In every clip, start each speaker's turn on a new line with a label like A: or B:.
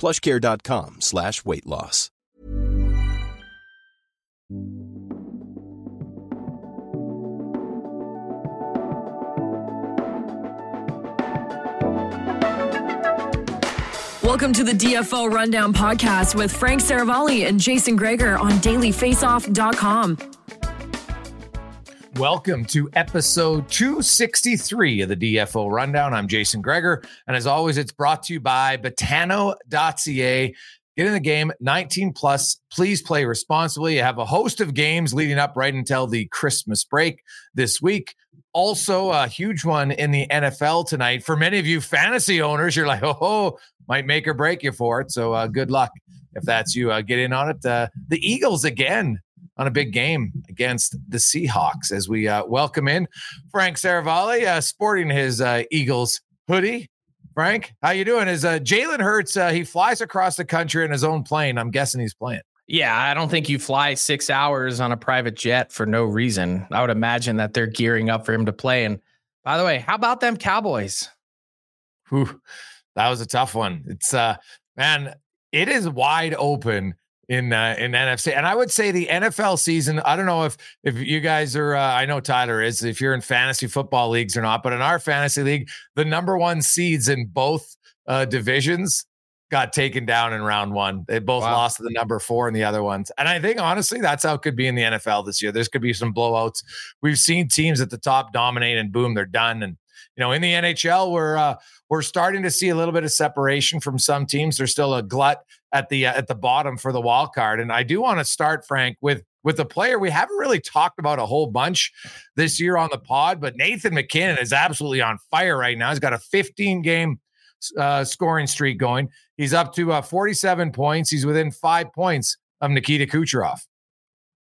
A: plushcare.com slash weight loss.
B: Welcome to the DFO Rundown podcast with Frank Seravalli and Jason Gregor on dailyfaceoff.com.
C: Welcome to episode 263 of the DFO Rundown. I'm Jason Gregor. And as always, it's brought to you by Betano.ca. Get in the game, 19 plus. Please play responsibly. You have a host of games leading up right until the Christmas break this week. Also, a huge one in the NFL tonight. For many of you fantasy owners, you're like, oh, might make or break you for it. So uh, good luck if that's you. Uh, get in on it. Uh, the Eagles again on a big game against the Seahawks as we uh, welcome in Frank Seravalli, uh, sporting his uh, Eagles hoodie. Frank, how you doing? Is uh, Jalen Hurts? Uh, he flies across the country in his own plane. I'm guessing he's playing.
D: Yeah, I don't think you fly six hours on a private jet for no reason. I would imagine that they're gearing up for him to play. And by the way, how about them Cowboys?
C: Whew, that was a tough one. It's uh, man, it is wide open in uh, in NFC. And I would say the NFL season. I don't know if if you guys are. Uh, I know Tyler is. If you're in fantasy football leagues or not, but in our fantasy league, the number one seeds in both uh, divisions got taken down in round one. They both
D: Wow.
C: lost to the number four in the other ones. And I think honestly, that's how it could be in the NFL this year. There's could be some blowouts. We've seen teams at the top dominate and boom, they're done. And you know, in the NHL, we're uh, we're starting to see a little bit of separation from some teams. There's still a glut at the uh, at the bottom for the wild card. And I do want to start, Frank, with with a player we haven't really talked about a whole bunch this year on the pod, but Nathan MacKinnon is absolutely on fire right now. He's got a 15 game uh, scoring streak going. He's up to uh, 47 points. He's within five points of Nikita Kucherov.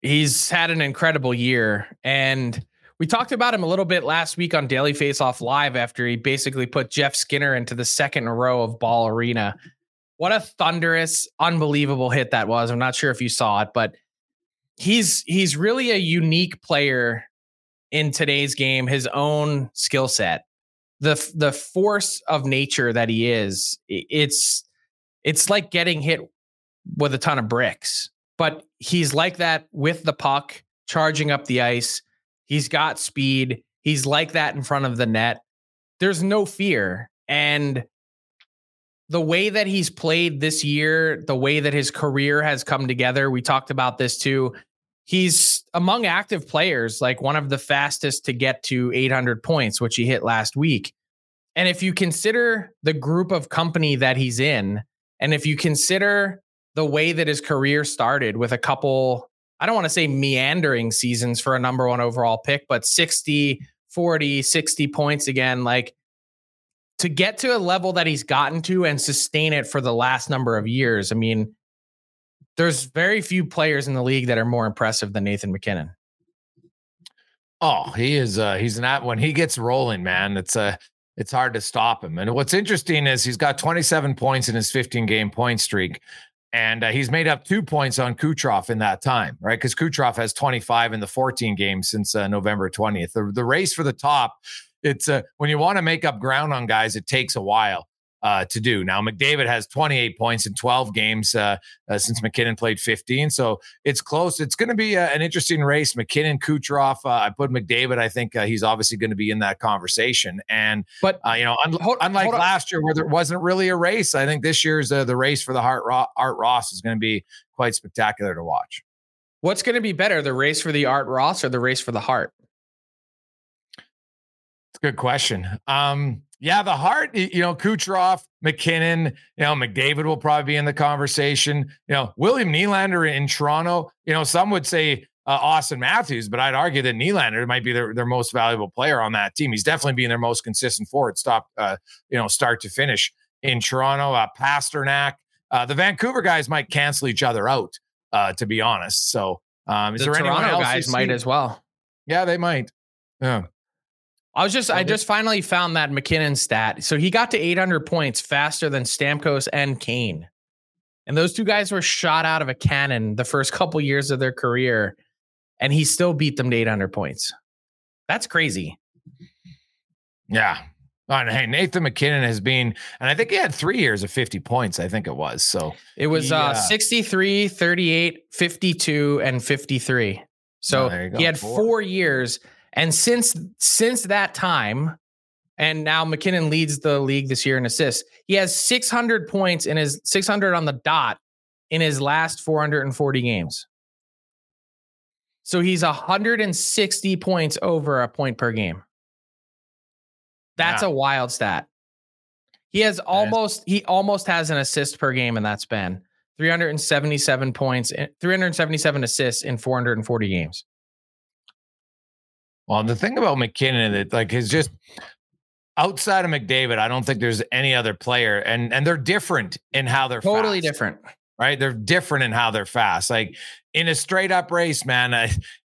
D: He's had an incredible year. And we talked about him a little bit last week on Daily Face Off Live after he basically put Jeff Skinner into the second row of Ball Arena. What a thunderous, unbelievable hit that was. I'm not sure if you saw it, but he's he's really a unique player in today's game, his own skill set. The the force of nature that he is, it's it's like getting hit with a ton of bricks. But he's like that with the puck, charging up the ice. He's got speed. He's like that in front of the net. There's no fear. And the way that he's played this year, the way that his career has come together, we talked about this too. He's among active players, like one of the fastest to get to 800 points, which he hit last week. And if you consider the group of company that he's in, and if you consider the way that his career started with a couple I don't want to say meandering seasons for a number one overall pick, but 60, 40, 60 points again. Like to get to a level that he's gotten to and sustain it for the last number of years. I mean, there's very few players in the league that are more impressive than Nathan MacKinnon.
C: Oh, he is. Uh, he's not when he gets rolling, man. It's a. Uh, it's hard to stop him. And what's interesting is he's got 27 points in his 15 game point streak. And uh, he's made up two points on Kucherov in that time, right? Because Kucherov has 25 in the 14 games since uh, November 20th. The, the race for the top, it's uh, when you want to make up ground on guys, it takes a while uh, to do. Now, McDavid has 28 points in 12 games uh, uh, since MacKinnon played 15. So it's close. It's going to be uh, an interesting race. MacKinnon, Kucherov. Uh, I put McDavid. I think uh, he's obviously going to be in that conversation. And, but, you know, un- hold, unlike hold last year where there wasn't really a race, I think this year's the race for the Hart, Ro- Art Ross is going to be quite spectacular to watch.
D: What's going to be better, the race for the Art Ross or the race for the Hart?
C: It's a good question. Um, yeah, the Hart, you know, Kucherov, MacKinnon, you know, McDavid will probably be in the conversation. You know, William Nylander in Toronto, you know, some would say uh, Auston Matthews, but I'd argue that Nylander might be their, their most valuable player on that team. He's definitely being their most consistent forward, stop, uh, you know, start to finish in Toronto. Uh, Pastrnak, uh, the Vancouver guys might cancel each other out, uh, to be honest. So, um, is
D: the
C: there
D: Toronto guys might as well?
C: Yeah, they might. Yeah.
D: I was just, I just finally found that MacKinnon stat. So he got to 800 points faster than Stamkos and Kane. And those two guys were shot out of a cannon the first couple years of their career. And he still beat them to 800 points. That's crazy.
C: Yeah. And hey, Nathan MacKinnon has been, and I think he had three years of 50 points. I think it was. So
D: it was uh, 63, 38, 52, and 53. So oh, he had four. four years and since since that time, and now MacKinnon leads the league this year in assists. He has 600 points in his 600 on the dot in his last 440 games. So he's 160 points over a point per game. That's yeah. a wild stat. He has almost he almost has an assist per game in that span. 377 points, eh, 377 assists in 440 games.
C: Well, the thing about MacKinnon that like is just outside of McDavid, I don't think there's any other player, and and they're different in how they're
D: totally
C: fast,
D: different,
C: right? They're different in how they're fast. Like in a straight up race, man, I,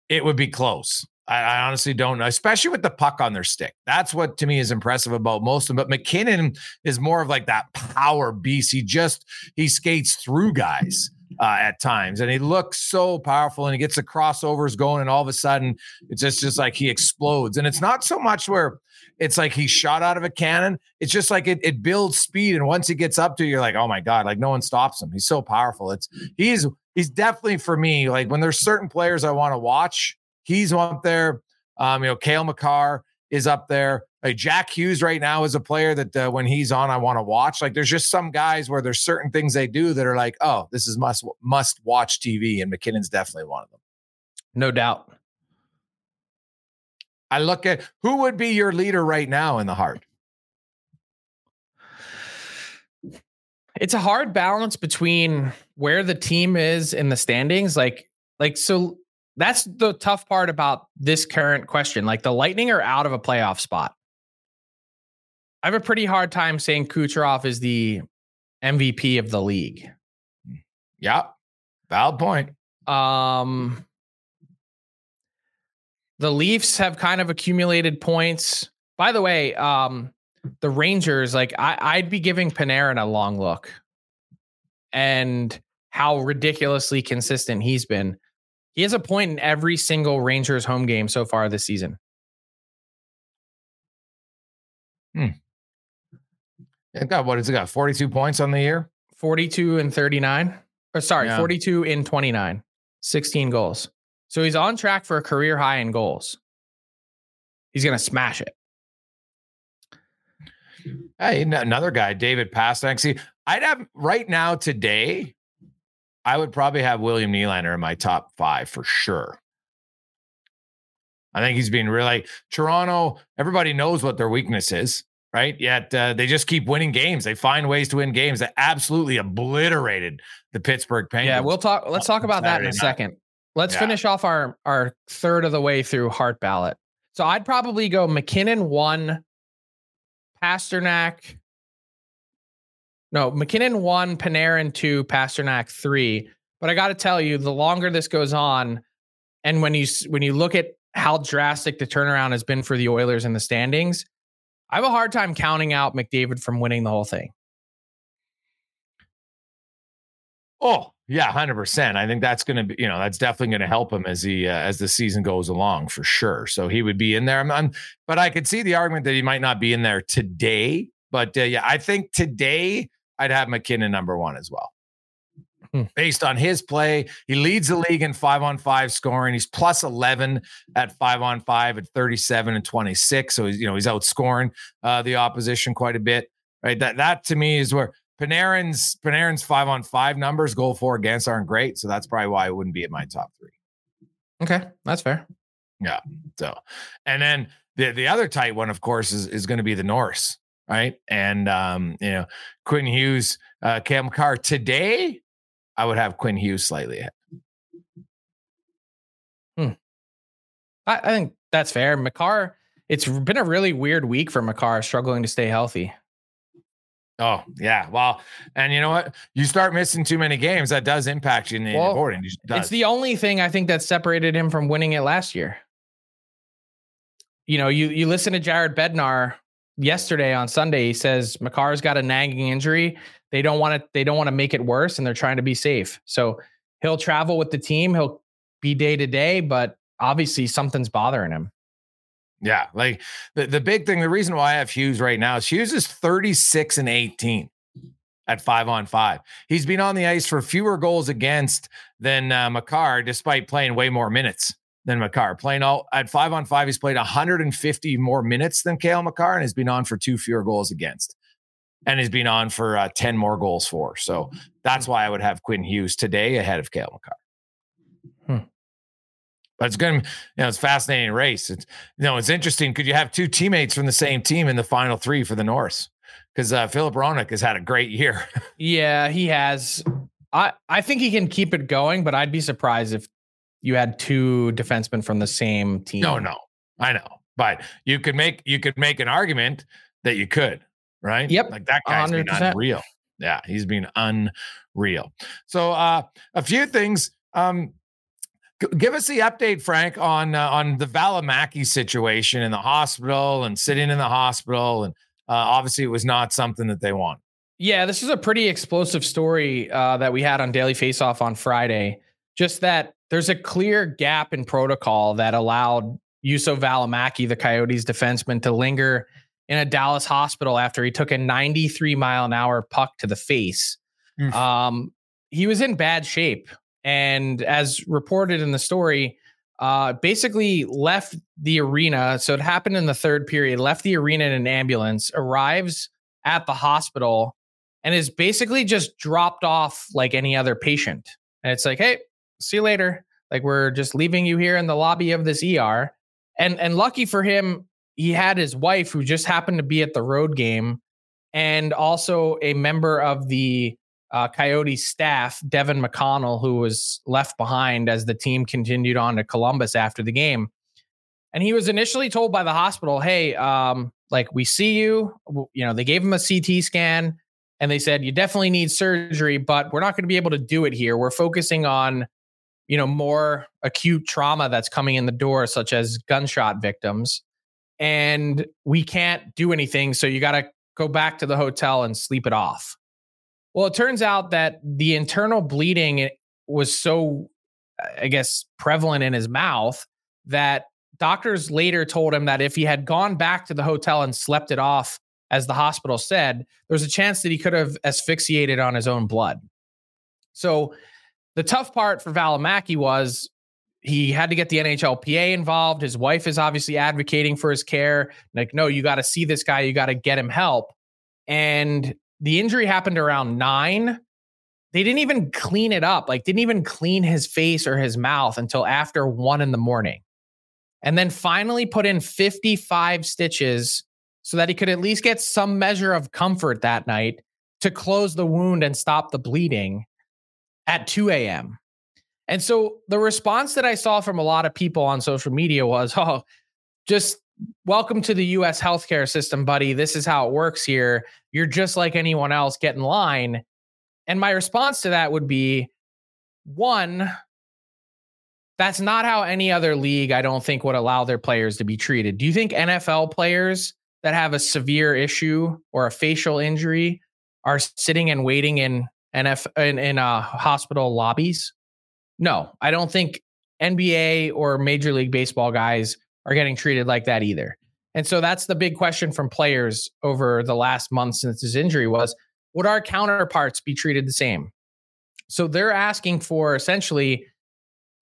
C: it would be close. I, I, honestly don't know, especially with the puck on their stick. That's what to me is impressive about most of them. But MacKinnon is more of like that power beast. He just he skates through guys uh, at times, and he looks so powerful. And he gets the crossovers going, and all of a sudden, it's just just like he explodes. And it's not so much where it's like he's shot out of a cannon. It's just like it, it builds speed, and once he gets up to you, you're like, oh my god, like no one stops him. He's so powerful. It's he's he's definitely for me like when there's certain players I want to watch, he's up there. Um, you know, Cale Makar is up there. Like Jack Hughes right now is a player that uh, when he's on, I want to watch. Like there's just some guys where there's certain things they do that are like, oh, this is must must watch TV, and MacKinnon's definitely one of them.
D: No doubt.
C: I look at who would be your leader right now in the Hart.
D: It's a hard balance between where the team is in the standings. Like, like so that's the tough part about this current question. Like the Lightning are out of a playoff spot. I have a pretty hard time saying Kucherov is the MVP of the league.
C: Yeah, valid point.
D: Um, the Leafs have kind of accumulated points. By the way, um, the Rangers, like I, I'd be giving Panarin a long look, and how ridiculously consistent he's been. He has a point in every single Rangers home game so far this season.
C: Hmm. It got what has it got? 42 points on the year?
D: 42 and 39. Or sorry, yeah. 42 in 29. 16 goals. So he's on track for a career high in goals. He's going to smash it.
C: Hey, another guy, David Pastrnak. See, I'd have right now today, I would probably have William Nylander in my top five for sure. I think he's been really Toronto. Everybody knows what their weakness is right? Yet uh, they just keep winning games. They find ways to win games that absolutely obliterated the Pittsburgh Penguins.
D: Yeah, we'll talk. Let's talk about that in a second. Let's
C: Yeah.
D: finish off our our third of the way through Hart ballot. So I'd probably go MacKinnon one, Pastrnak. No, MacKinnon one, Panarin two, Pastrnak three. But I got to tell you, the longer this goes on, and when you when you look at how drastic the turnaround has been for the Oilers in the standings, I have a hard time counting out McDavid from winning the whole thing.
C: Oh, yeah, 100%. I think that's going to be, you know, that's definitely going to help him as he uh, as the season goes along for sure. So he would be in there. I'm, I'm- but I could see the argument that he might not be in there today, but uh, yeah, I think today I'd have MacKinnon number 1 as well.
D: Hmm.
C: Based on his play, he leads the league in 5 on 5 scoring. He's plus 11 at 5 on 5 at 37 and 26, so he's, you know, he's outscoring uh, the opposition quite a bit. Right? That that to me is where Panarin's Panarin's five on five numbers, goal for against aren't great, so that's probably why it wouldn't be at my top three.
D: Okay, that's fair. Yeah.
C: So, and then the the other tight one, of course, is is going to be the Norris, right? And um, you know, Quinn Hughes, uh, Cale Makar today, I would have Quinn Hughes slightly ahead. Hmm.
D: I, I think that's fair. Makar, it's been a really weird week for Makar, struggling to stay healthy.
C: Oh yeah, well, and you know what? You start missing too many games, that does impact you in the
D: Well,
C: boarding. It
D: It's the only thing I think that separated him from winning it last year. You know, you you listen to Jared Bednar yesterday on Sunday. He says Makar's got a nagging injury. They don't want to. They don't want to make it worse, and they're trying to be safe. So he'll travel with the team. He'll be day to day, but obviously something's bothering him.
C: Yeah, like the, the big thing, the reason why I have Hughes right now is Hughes is 36 and 18 at five on five. He's been on the ice for fewer goals against than uh, Makar, despite playing way more minutes than Makar. Playing all at five on five, he's played 150 more minutes than Cale Makar and has been on for two fewer goals against. And he's been on for uh, 10 more goals for. So that's why I would have Quinn Hughes today ahead of Cale Makar.
D: Hmm.
C: But it's going to, you know, it's a fascinating race. It's, you know, it's interesting. Could you have two teammates from the same team in the final three for the Norris? Because uh, Filip Hronek has had a great year.
D: Yeah, he has. I I think he can keep it going, but I'd be surprised if you had two defensemen from the same team.
C: no, no, I know, but you could make you could make an argument that you could, right?
D: Yep,
C: like that guy's been
D: 100%.
C: unreal. Yeah, he's been unreal. So, uh, a few things. Um, g- give us the update, Frank, on uh, on the Valimaki situation in the hospital and sitting in the hospital, and uh, obviously it was not something that they want.
D: Yeah, this is a pretty explosive story uh, that we had on Daily Faceoff on Friday. Just that there's a clear gap in protocol that allowed Juuso Valimaki, the Coyotes defenseman, to linger in a Dallas hospital after he took a 93 mile an hour puck to the face. Um, he was in bad shape, and as reported in the story, uh, basically left the arena. So it happened in the third period. Left the arena in an ambulance. Arrives at the hospital and is basically just dropped off like any other patient. And it's like, hey, see you later. Like we're just leaving you here in the lobby of this ER. And and lucky for him, he had his wife who just happened to be at the road game, and also a member of the uh, Coyote staff, Devin McConnell, who was left behind as the team continued on to Columbus after the game. And he was initially told by the hospital, "Hey, um, like we see you." You know, they gave him a CT scan and they said you definitely need surgery, but we're not going to be able to do it here. We're focusing on, you know, more acute trauma that's coming in the door, such as gunshot victims, and we can't do anything. So you got to go back to the hotel and sleep it off. Well, it turns out that the internal bleeding eh, was so, I guess, prevalent in his mouth that doctors later told him that if he had gone back to the hotel and slept it off, as the hospital said, there's a chance that he could have asphyxiated on his own blood. So the tough part for Valimaki was he had to get the NHLPA involved. His wife is obviously advocating for his care. Like, no, you got to see this guy. You got to get him help. And the injury happened around nine. They didn't even clean it up, like, didn't even clean his face or his mouth until after one in the morning. And then finally put in 55 stitches so that he could at least get some measure of comfort that night to close the wound and stop the bleeding at 2 a.m. And so the response that I saw from a lot of people on social media was, oh, just welcome to the US healthcare system, buddy. This is how it works here. You're just like anyone else, get in line. And my response to that would be one, that's not how any other league, I don't think, would allow their players to be treated. Do you think NFL players that have a severe issue or a facial injury are sitting and waiting in NF in, in uh, hospital lobbies? No, I don't think NBA or Major League Baseball guys are getting treated like that either. And so that's the big question from players over the last month since his injury was would our counterparts be treated the same? So they're asking for essentially,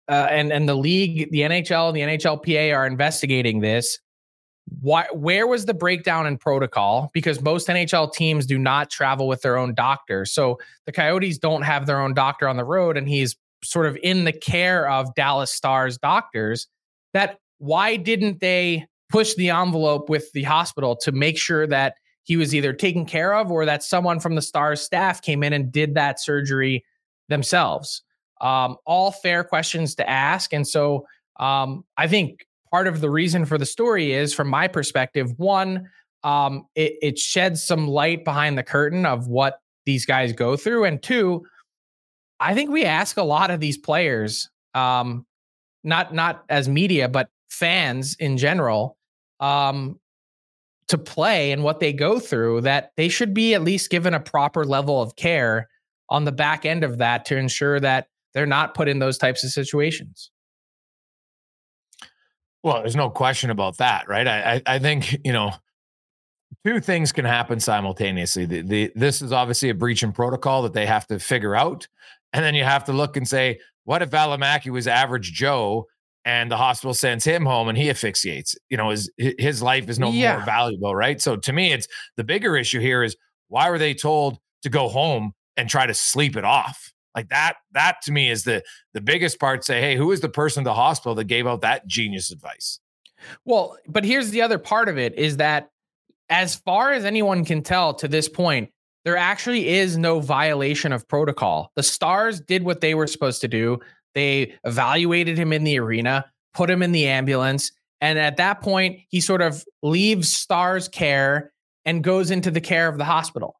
D: uh, and and the league, the NHL, and the NHLPA are investigating this. Why, where was the breakdown in protocol? Because most NHL teams do not travel with their own doctor. So the Coyotes don't have their own doctor on the road, and he's sort of in the care of Dallas Stars doctors. That why didn't they push the envelope with the hospital to make sure that he was either taken care of or that someone from the Stars staff came in and did that surgery themselves? Um, all fair questions to ask. And so um, I think part of the reason for the story is, from my perspective, one, um, it, it sheds some light behind the curtain of what these guys go through. And two, I think we ask a lot of these players, um, not not as media, but fans in general, um, to play and what they go through, that they should be at least given a proper level of care on the back end of that to ensure that they're not put in those types of situations.
C: Well, there's no question about that, right? I, I, I think you know two things can happen simultaneously. The, the, this is obviously a breach in protocol that they have to figure out, and then you have to look and say, what if Valimaki was average Joe and the hospital sends him home and he asphyxiates? You know, his his life is no yeah. more valuable, right? So to me, it's the bigger issue here is why were they told to go home and try to sleep it off? Like that, that to me is the the biggest part. Say, hey, who is the person at the hospital that gave out that genius advice?
D: Well, but here's the other part of it is that as far as anyone can tell to this point, there actually is no violation of protocol. The Stars did what they were supposed to do. They evaluated him in the arena, put him in the ambulance, and at that point, he sort of leaves Stars care and goes into the care of the hospital.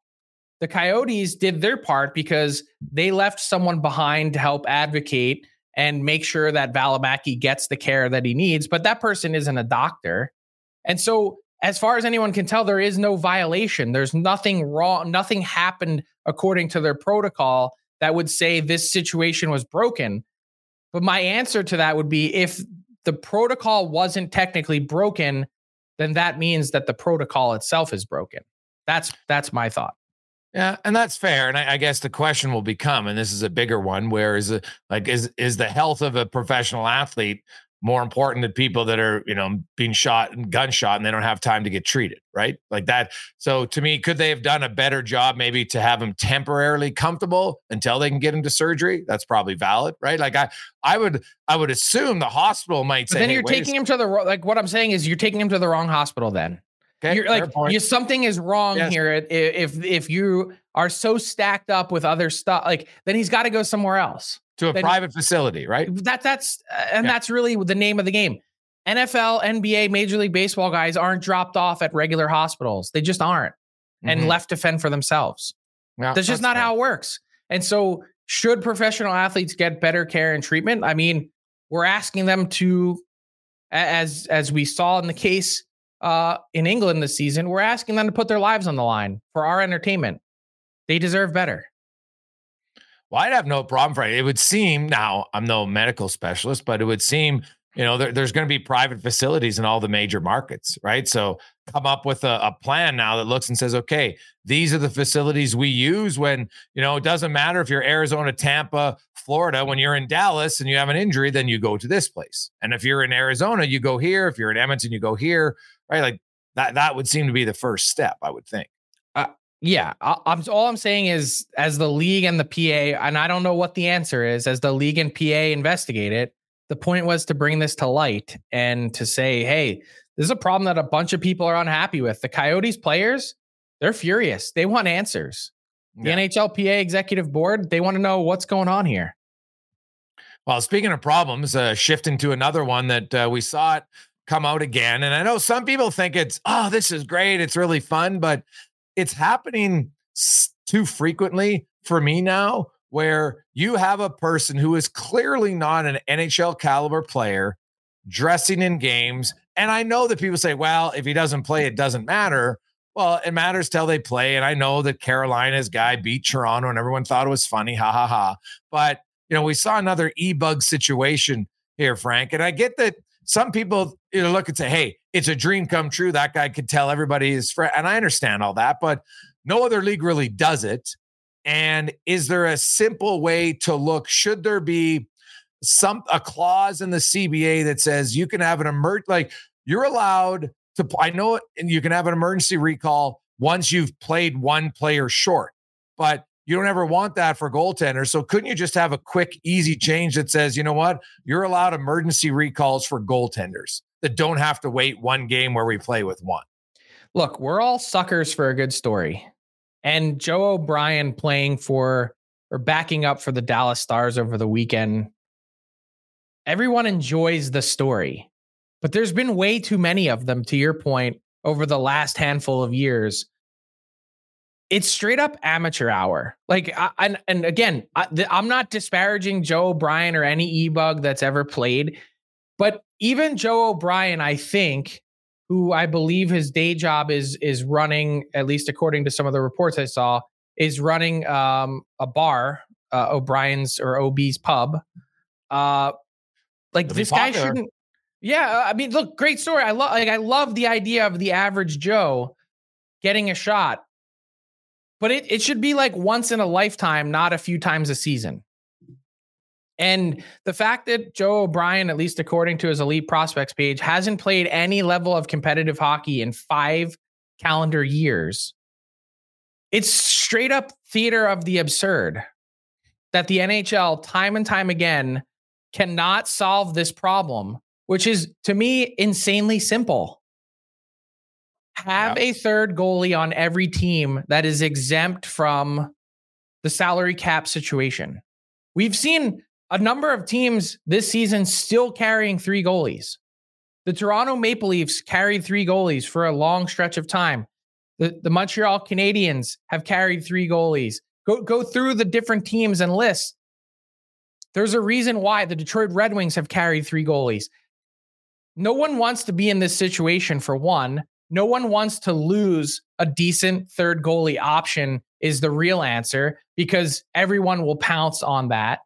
D: The Coyotes did their part because they left someone behind to help advocate and make sure that Valimaki gets the care that he needs, but that person isn't a doctor. And so as far as anyone can tell, there is no violation. There's nothing wrong. Nothing happened according to their protocol that would say this situation was broken. But my answer to that would be if the protocol wasn't technically broken, then that means that the protocol itself is broken. That's that's my thought.
C: Yeah, and that's fair. And I, I, guess the question will become, and this is a bigger one, where is it like is is the health of a professional athlete more important than people that are, you know, being shot and gunshot and they don't have time to get treated, right? Like that. So to me, could they have done a better job maybe to have him temporarily comfortable until they can get him to surgery? That's probably valid, right? Like I I would I would assume the hospital might say
D: but then you're hey, taking him to the like what I'm saying is you're taking him to the wrong hospital then. Okay, you're like you, something is wrong yes. here. If if you are so stacked up with other stuff, like then he's got to go somewhere else
C: to a then, private facility, right?
D: That that's uh, and yeah. that's really the name of the game. NFL, NBA, Major League Baseball guys aren't dropped off at regular hospitals. They just aren't, mm-hmm. and left to fend for themselves. Yeah, that's just that's not fair. how it works. And so, should professional athletes get better care and treatment? I mean, we're asking them to, as as we saw in the case uh, in England this season, we're asking them to put their lives on the line for our entertainment. They deserve better.
C: Well, I'd have no problem for it. It would seem now I'm no medical specialist, but it would seem you know there, there's going to be private facilities in all the major markets, right? So come up with a, a, plan now that looks and says, okay, these are the facilities we use when you know it doesn't matter if you're Arizona, Tampa, Florida. When you're in Dallas and you have an injury, then you go to this place, and if you're in Arizona, you go here. If you're in Edmonton, you go here, right? Like that. That would seem to be the first step, I would think.
D: Yeah, I, am all I'm saying is, as the league and the PA, and I don't know what the answer is, as the league and PA investigate it, the point was to bring this to light and to say, hey, this is a problem that a bunch of people are unhappy with. The Coyotes players, they're furious. They want answers. The yeah. NHLPA executive board, they want to know what's going on here.
C: Well, speaking of problems, uh, shifting to another one that uh, we saw it come out again. And I know some people think it's, oh, this is great. It's really fun, but it's happening too frequently for me now where you have a person who is clearly not an NHL caliber player dressing in games. And I know that people say, well, if he doesn't play, it doesn't matter. Well, it matters till they play. And I know that Carolina's guy beat Toronto and everyone thought it was funny. Ha ha ha. But you know, we saw another e-bug situation here, Frank. And I get that some people you know look and say, "Hey, it's a dream come true." That guy could tell everybody his friend, and I understand all that, but no other league really does it. And is there a simple way to look? Should there be some a clause in the CBA that says you can have an emerg like you're allowed to? I know, and you can have an emergency recall once you've played one player short, but you don't ever want that for goaltenders. So couldn't you just have a quick, easy change that says, you know what, you're allowed emergency recalls for goaltenders that don't have to wait one game where we play with one?
D: Look, we're all suckers for a good story. And Joe O'Brien playing for or backing up for the Dallas Stars over the weekend. Everyone enjoys the story, but there's been way too many of them, to your point, over the last handful of years it's straight up amateur hour. Like, I, and and again, I, am not disparaging Joe O'Brien or any e-bug that's ever played, but even Joe O'Brien, I think, who I believe his day job is is running, at least according to some of the reports I saw, is running um, a bar, uh, O'Brien's or OB's pub. Uh, like It'll this guy shouldn't. Yeah, I mean, look, great story. I love like I love the idea of the average Joe getting a shot but it, it should be like once in a lifetime, not a few times a season. And the fact that Joe O'Brien, at least according to his elite prospects page, hasn't played any level of competitive hockey in five calendar years, it's straight up theater of the absurd that the NHL, time and time again, cannot solve this problem, which is to me insanely simple have a third goalie on every team that is exempt from the salary cap situation. We've seen a number of teams this season still carrying three goalies. The Toronto Maple Leafs carried three goalies for a long stretch of time. The, the Montreal Canadiens have carried three goalies. Go, go through the different teams and lists. There's a reason why the Detroit Red Wings have carried three goalies. No one wants to be in this situation for one no one wants to lose a decent third goalie option is the real answer because everyone will pounce on that.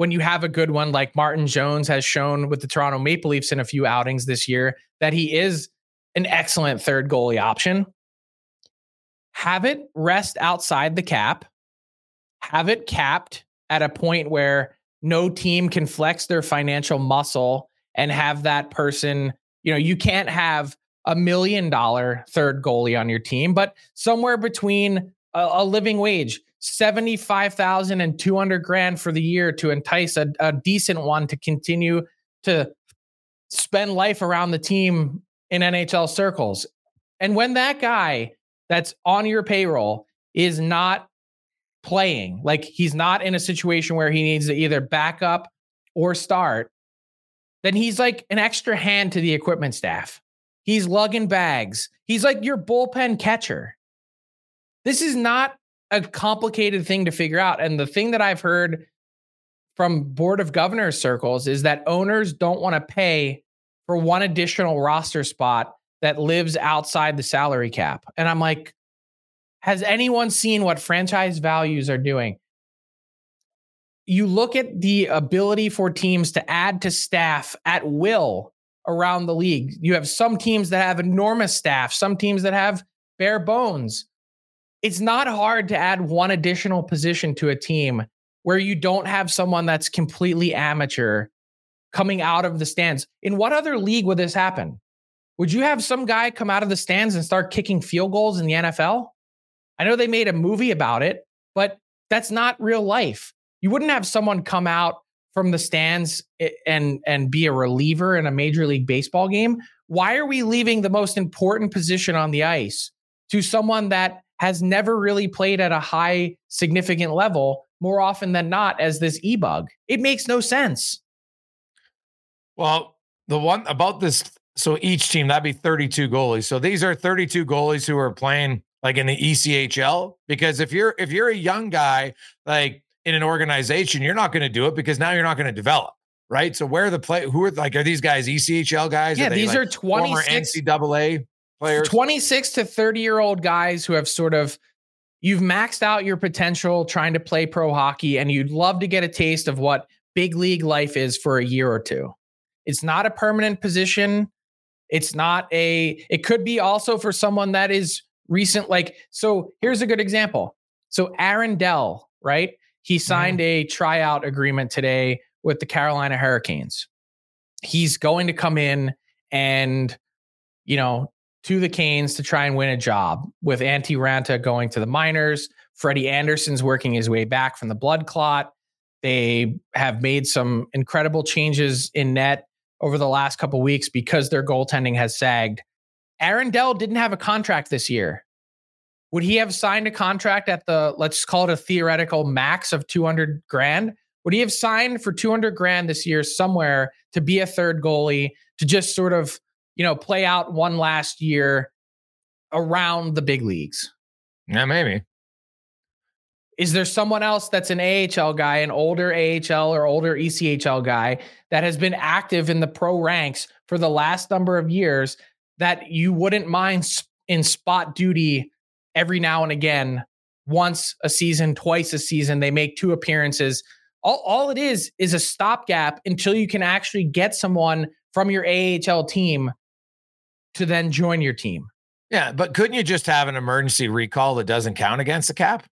D: When you have a good one like Martin Jones has shown with the Toronto Maple Leafs in a few outings this year that he is an excellent third goalie option. Have it rest outside the cap. Have it capped at a point where no team can flex their financial muscle and have that person, you know, you can't have a million dollar third goalie on your team, but somewhere between a, a living wage, 75,000 and 200 grand for the year to entice a, a decent one to continue to spend life around the team in NHL circles. And when that guy that's on your payroll is not playing, like he's not in a situation where he needs to either back up or start, then he's like an extra hand to the equipment staff. He's lugging bags. He's like your bullpen catcher. This is not a complicated thing to figure out. And the thing that I've heard from board of governors circles is that owners don't want to pay for one additional roster spot that lives outside the salary cap. And I'm like, has anyone seen what franchise values are doing? You look at the ability for teams to add to staff at will around the league. You have some teams that have enormous staff, some teams that have bare bones. It's not hard to add one additional position to a team where you don't have someone that's completely amateur coming out of the stands. In what other league would this happen? Would you have some guy come out of the stands and start kicking field goals in the NFL? I know they made a movie about it, but that's not real life. You wouldn't have someone come out from the stands eh, and and be a reliever in a major league baseball game why are we leaving the most important position on the ice to someone that has never really played at a high significant level more often than not as this e bug. It makes no sense.
C: Well, the one about this, so each team that'd be 32 goalies. So these are 32 goalies who are playing like in the ECHL. Because if you're if you're a young guy like in an organization, you're not going to do it because now you're not going to develop, right? So where are the play? Who are like are these guys ECHL guys?
D: Yeah,
C: are
D: these
C: like
D: are 26
C: NCAA players.
D: 26 to 30 year old guys who have sort of you've maxed out your potential trying to play pro hockey and you'd love to get a taste of what big league life is for a year or two. It's not a permanent position. It's not a it could be also for someone that is recent like so here's a good example. So Aaron Dell, right? He mm-hmm. signed a tryout agreement today with the Carolina Hurricanes. He's going to come in and you know to the Canes to try and win a job with Antti Raanta going to the minors. Freddie Andersen's working his way back from the blood clot. They have made some incredible changes in net over the last couple weeks because their goaltending has sagged. Aaron Dell didn't have a contract this year. Would he have signed a contract at the let's call it a theoretical max of 200 grand? Would he have signed for 200 grand this year somewhere to be a third goalie to just sort of you know, play out one last year around the big leagues?
C: Yeah, maybe.
D: Is there someone else that's an AHL guy, an older AHL or older ECHL guy that has been active in the pro ranks for the last number of years that you wouldn't mind in spot duty every now and again, once a season, twice a season? They make two appearances. All, all it is is a stopgap until you can actually get someone from your AHL team to then join your team.
C: Yeah, but couldn't you just have an emergency recall that doesn't count against the cap?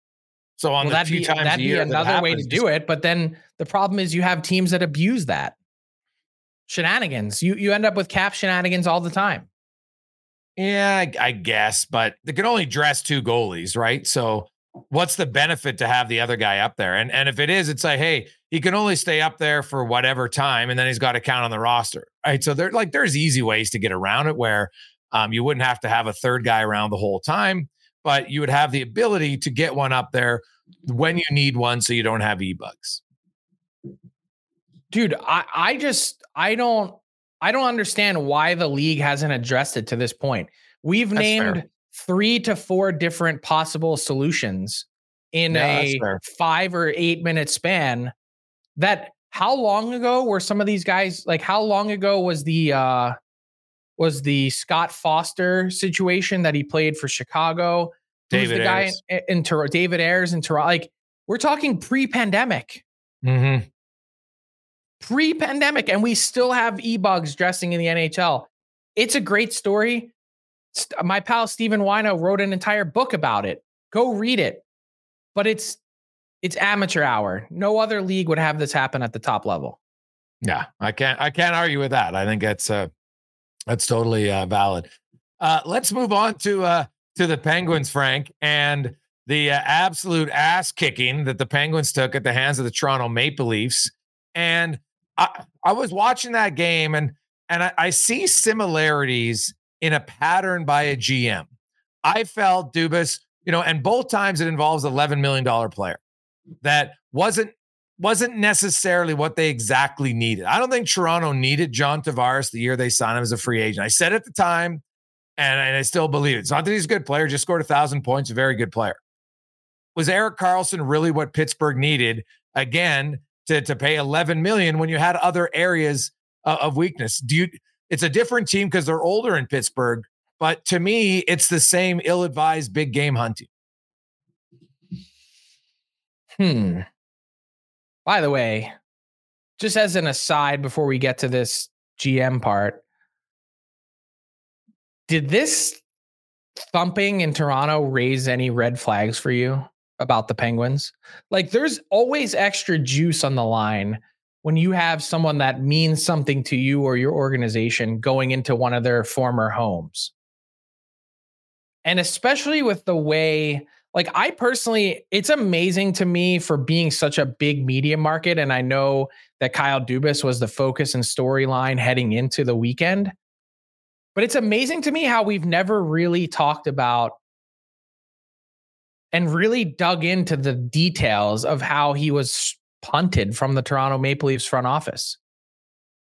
C: So on
D: well,
C: the
D: that'd
C: few
D: be,
C: times
D: that'd
C: a
D: be
C: year
D: another
C: that
D: way to do it. But then the problem is you have teams that abuse that shenanigans. You you end up with cap shenanigans all the time.
C: Yeah, I, I guess, but they can only dress two goalies, right? So what's the benefit to have the other guy up there? And and if it is, it's like, hey, he can only stay up there for whatever time, and then he's got to count on the roster, right? So there, like, there's easy ways to get around it where um, you wouldn't have to have a third guy around the whole time, but you would have the ability to get one up there when you need one, so you don't have e bugs.
D: Dude, I I just I don't I don't understand why the league hasn't addressed it to this point. We've
C: That's
D: named
C: fair.
D: Three to four different possible solutions in
C: Yeah,
D: a five or eight minute span. That how long ago were some of these guys like how long ago was the uh was the Scott Foster situation that he played for Chicago? Who's
C: David
D: the guy
C: Ayres.
D: in, in Toronto? David Ayres in Toronto. Like we're talking pre-pandemic
C: Mm-hmm.
D: pre-pandemic and we still have e-bugs dressing in the NHL. It's a great story. My pal Stephen Whyno wrote an entire book about it. Go read it. But it's it's amateur hour. No other league would have this happen at the top level.
C: Yeah, I can't I can't argue with that. I think that's uh that's totally uh, valid. Uh let's move on to uh to the Penguins, Frank, and the uh, absolute ass kicking that the Penguins took at the hands of the Toronto Maple Leafs. And I I was watching that game and and I, I see similarities in a pattern by a GM. I felt Dubas, you know, and both times it involves $11 million player that wasn't wasn't necessarily what they exactly needed. I don't think Toronto needed John Tavares the year they signed him as a free agent. I said at the time, and, and I still believe it. It's not that he's a good player, just scored a thousand points, a very good player. Was Erik Karlsson really what Pittsburgh needed again to, to pay 11 million when you had other areas uh, of weakness? Do you? It's a different team because they're older in Pittsburgh, but to me, it's the same ill-advised big game hunting.
D: Hmm. By the way, just as an aside before we get to this GM part, did this thumping in Toronto raise any red flags for you about the Penguins? Like, there's always extra juice on the line when you have someone that means something to you or your organization going into one of their former homes. And especially with the way, like, I personally, it's amazing to me for being such a big media market. And I know that Kyle Dubas was the focus and storyline heading into the weekend. But it's amazing to me how we've never really talked about and really dug into the details of how he was punted from the Toronto Maple Leafs front office.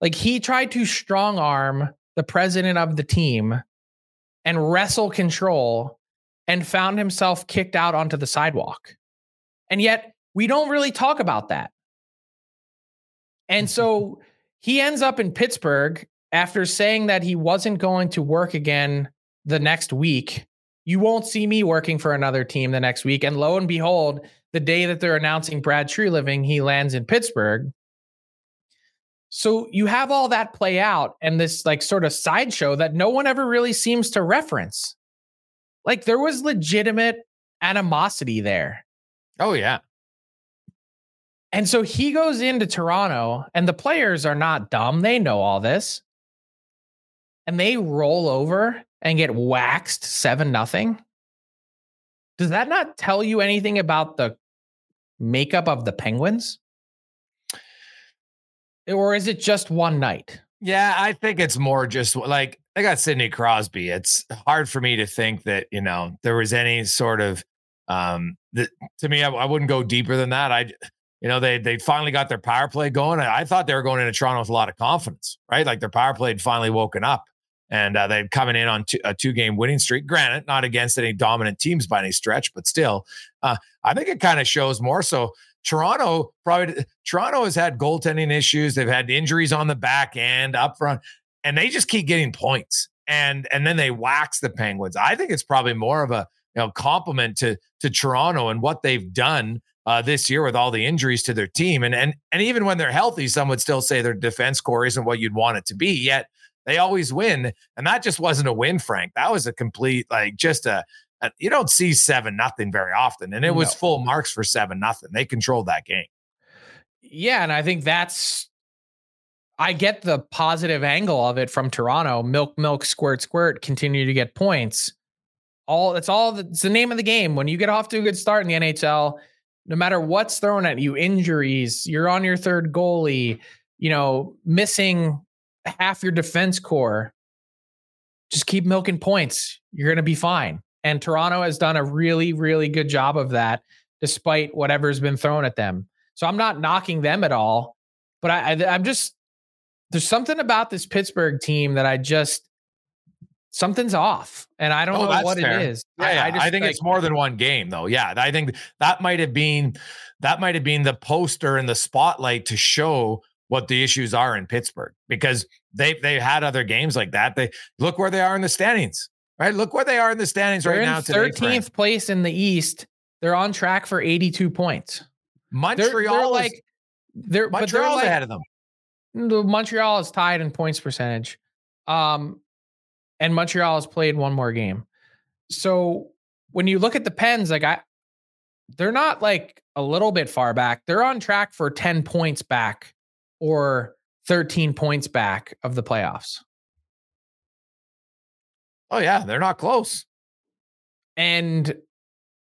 D: Like he tried to strong arm the president of the team and wrestle control and found himself kicked out onto the sidewalk. And yet we don't really talk about that. And so he ends up in Pittsburgh after saying that he wasn't going to work again the next week. You won't see me working for another team the next week. And lo and behold, the day that they're announcing Brad Treliving, he lands in Pittsburgh. So you have all that play out and this like sort of sideshow that no one ever really seems to reference. Like there was legitimate animosity there.
C: Oh yeah.
D: And so he goes into Toronto and the players are not dumb. They know all this. And they roll over and get waxed 7 nothing. Does that not tell you anything about the makeup of the Penguins? Or is it just one night?
C: Yeah, I think it's more just like I got Sidney Crosby. It's hard for me to think that, you know, there was any sort of um that to me I, I wouldn't go deeper than that. I you know, they they finally got their power play going. I thought they were going into Toronto with a lot of confidence, right? Like their power play had finally woken up and uh, they're coming in on two, a two game winning streak. Granted, not against any dominant teams by any stretch, but still, uh, I think it kind of shows more so. Toronto probably Toronto has had goaltending issues. They've had injuries on the back end, up front, and they just keep getting points. And and then they wax the Penguins. I think it's probably more of a you know compliment to to Toronto and what they've done uh, this year with all the injuries to their team. And and and even when they're healthy, some would still say their defense core isn't what you'd want it to be. Yet they always win. And that just wasn't a win, Frank. That was a complete, like, just a, a you don't see seven nothing very often. And it was full marks for seven nothing. They controlled that game.
D: Yeah. And I think that's, I get the positive angle of it from Toronto. Milk, milk, squirt, squirt, continue to get points. All that's all that's the name of the game. When you get off to a good start in the NHL, no matter what's thrown at you, injuries, you're on your third goalie, you know, missing half your defense core, just keep milking points. You're going to be fine. And Toronto has done a really, really good job of that, despite whatever's been thrown at them. So I'm not knocking them at all, but I, I I'm just there's something about this Pittsburgh team that I just something's off, and I don't oh, know what fair. it is.
C: Yeah, I, yeah. I, just, I think like, it's more than one game, though. Yeah, I think that might have been that might have been the poster and the spotlight to show what the issues are in Pittsburgh because they they had other games like that. They look where they are in the standings, right? Look where they are in the standings
D: They're
C: right now.
D: Thirteenth place in the East. They're on track for eighty-two points.
C: Montreal, they're, they're like
D: they're
C: Montreal's they're
D: like,
C: ahead of them.
D: The Montreal is tied in points percentage, um, and Montreal has played one more game. So when you look at the Pens, like I, they're not like a little bit far back. They're on track for ten points back or 13 points back of the playoffs.
C: Oh, yeah, they're not close.
D: And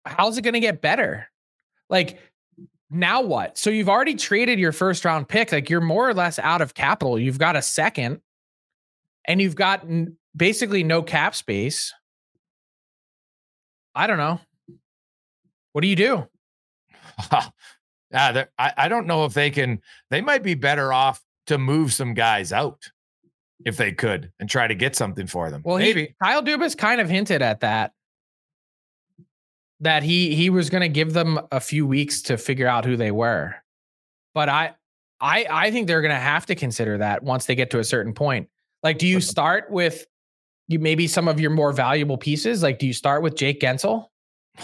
D: how's it going to get better? Like, now what? So you've already traded your first round pick. Like, you're more or less out of capital. You've got a second, and you've got basically no cap space. I don't know. What do you do?
C: Yeah, I, I don't know if they can. They might be better off to move some guys out if they could and try to get something for them.
D: Well, maybe he, Kyle Dubas kind of hinted at that. That he he was going to give them a few weeks to figure out who they were, but I I I think they're going to have to consider that once they get to a certain point. Like, do you start with you maybe some of your more valuable pieces? Like, do you start with Jake Guentzel?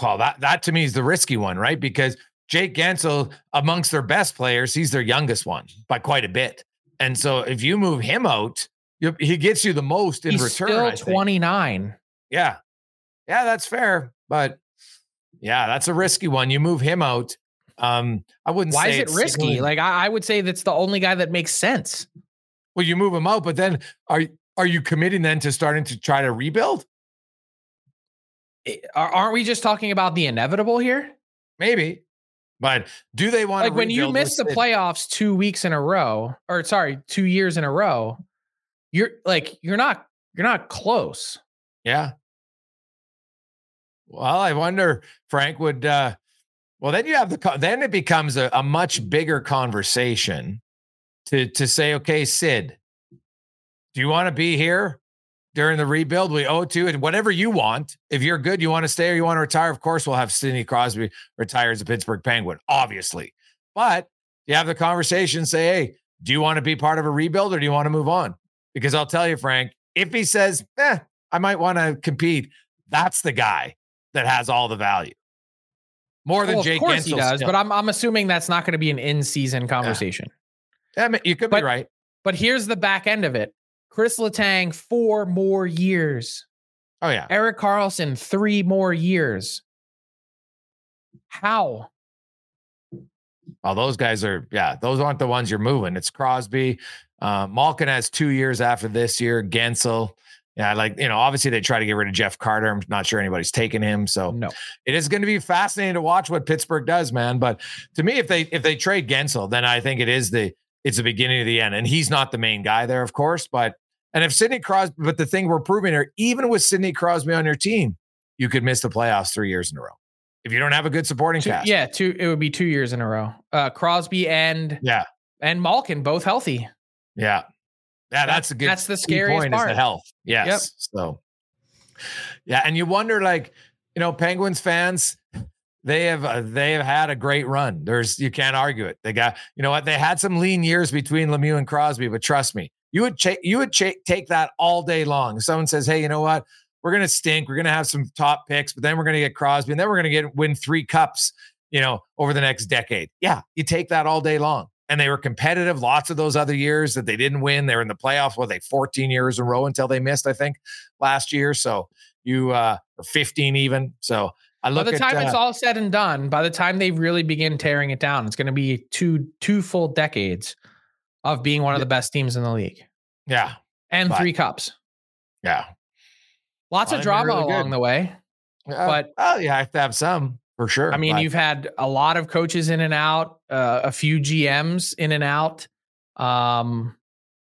C: Well, that that to me is the risky one, right? Because Jake Guentzel, amongst their best players, he's their youngest one by quite a bit. And so if you move him out, he gets you the most in
D: he's
C: return.
D: Still 29.
C: Yeah. Yeah, that's fair. But yeah, that's a risky one. You move him out. Um, I wouldn't
D: Why is it risky? Like I, I would say that's the only guy that makes sense.
C: Well, you move him out, but then are are you committing then to starting to try to rebuild?
D: Aren't we just talking about the inevitable here?
C: Maybe. But do they want to?
D: like when you miss the playoffs two weeks in a row, or sorry, two years in a row? You're like you're not you're not close.
C: Yeah. Well, I wonder, Frank, would uh well then you have the then it becomes a, a much bigger conversation to to say, okay, Sid, do you want to be here during the rebuild? We owe to and whatever you want. If you're good, you want to stay or you want to retire. Of course, we'll have Sidney Crosby retire as a Pittsburgh Penguin, obviously. But you have the conversation, say, hey, do you want to be part of a rebuild or do you want to move on? Because I'll tell you, Frank, if he says, eh, I might want to compete, that's the guy that has all the value. More than
D: well,
C: Jake
D: course he does,
C: still.
D: but I'm I'm assuming that's not going to be an in-season conversation.
C: I mean, you could
D: But-
C: be right.
D: But here's the back end of it. Chris Letang, four more years.
C: Oh yeah.
D: Erik Karlsson, three more years. How?
C: Well, those guys are, yeah, those aren't the ones you're moving. It's Crosby. Uh, Malkin has two years after this year. Guentzel. Yeah, like, you know, obviously they try to get rid of Jeff Carter. I'm not sure anybody's taking him. So
D: No.
C: it is going to be fascinating to watch what Pittsburgh does, man. But to me, if they if they trade Guentzel, then I think it is the it's the beginning of the end. And he's not the main guy there, of course. But and if Sidney Crosby, but the thing we're proving here, even with Sidney Crosby on your team, you could miss the playoffs three years in a row if you don't have a good supporting
D: Two,
C: cast.
D: yeah, two. It would be two years in a row. Uh, Crosby and
C: yeah,
D: and Malkin both healthy.
C: yeah, yeah. That's, a good.
D: that's the scariest
C: point is
D: part.
C: the health. Yes.
D: Yep.
C: So, yeah, and you wonder, like, you know, Penguins fans, they have uh, they have had a great run. There's you can't argue it. They got you know what they had some lean years between Lemieux and Crosby, but trust me, you would cha- you would cha- take that all day long. If someone says, hey, you know what, we're gonna stink, we're gonna have some top picks, but then we're gonna get Crosby, and then we're gonna get win three cups, you know, over the next decade. Yeah, you take that all day long. And they were competitive lots of those other years that they didn't win. They were in the playoffs, what they 14 years in a row until they missed, I think, last year. So you uh or 15 even. So I
D: By
C: look
D: the
C: at
D: time
C: uh,
D: it's all said and done, by the time they really begin tearing it down, it's going to be two two full decades of being one of the best teams in the league
C: yeah,
D: and
C: But-
D: three cups.
C: yeah.
D: Lots
C: Well,
D: of drama
C: really
D: along
C: good.
D: the way.
C: Uh,
D: But-
C: oh, you have to have some for sure.
D: I mean,
C: but-
D: you've had a lot of coaches in and out, uh, a few GMs in and out, um,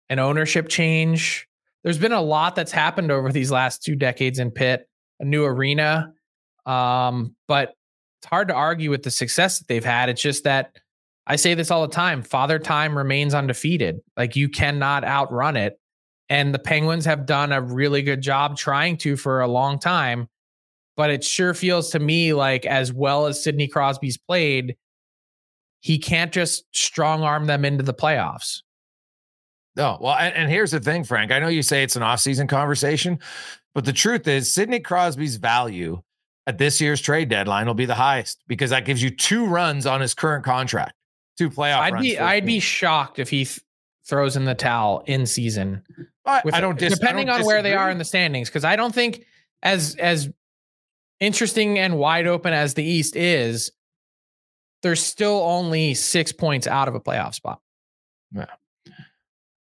D: an ownership change. There's been a lot that's happened over these last two decades in Pitt, a new arena. Um, but it's hard to argue with the success that they've had. It's just that I say this all the time Father Time remains undefeated. Like you cannot outrun it. And the Penguins have done a really good job trying to for a long time but it sure feels to me like as well as Sidney Crosby's played, he can't just strong arm them into the playoffs.
C: No, well, and, and here's the thing, Frank. I know you say it's an off-season conversation, but the truth is, Sidney Crosby's value at this year's trade deadline will be the highest because that gives you two runs on his current contract, two playoff.
D: I'd be I'd be shocked if he th- throws in the towel in season.
C: I,
D: with-
C: I don't dis- I
D: depending
C: don't
D: on where they are in the standings because I don't think as as interesting and wide open as the East is, there's still only six points out of a playoff spot.
C: Yeah.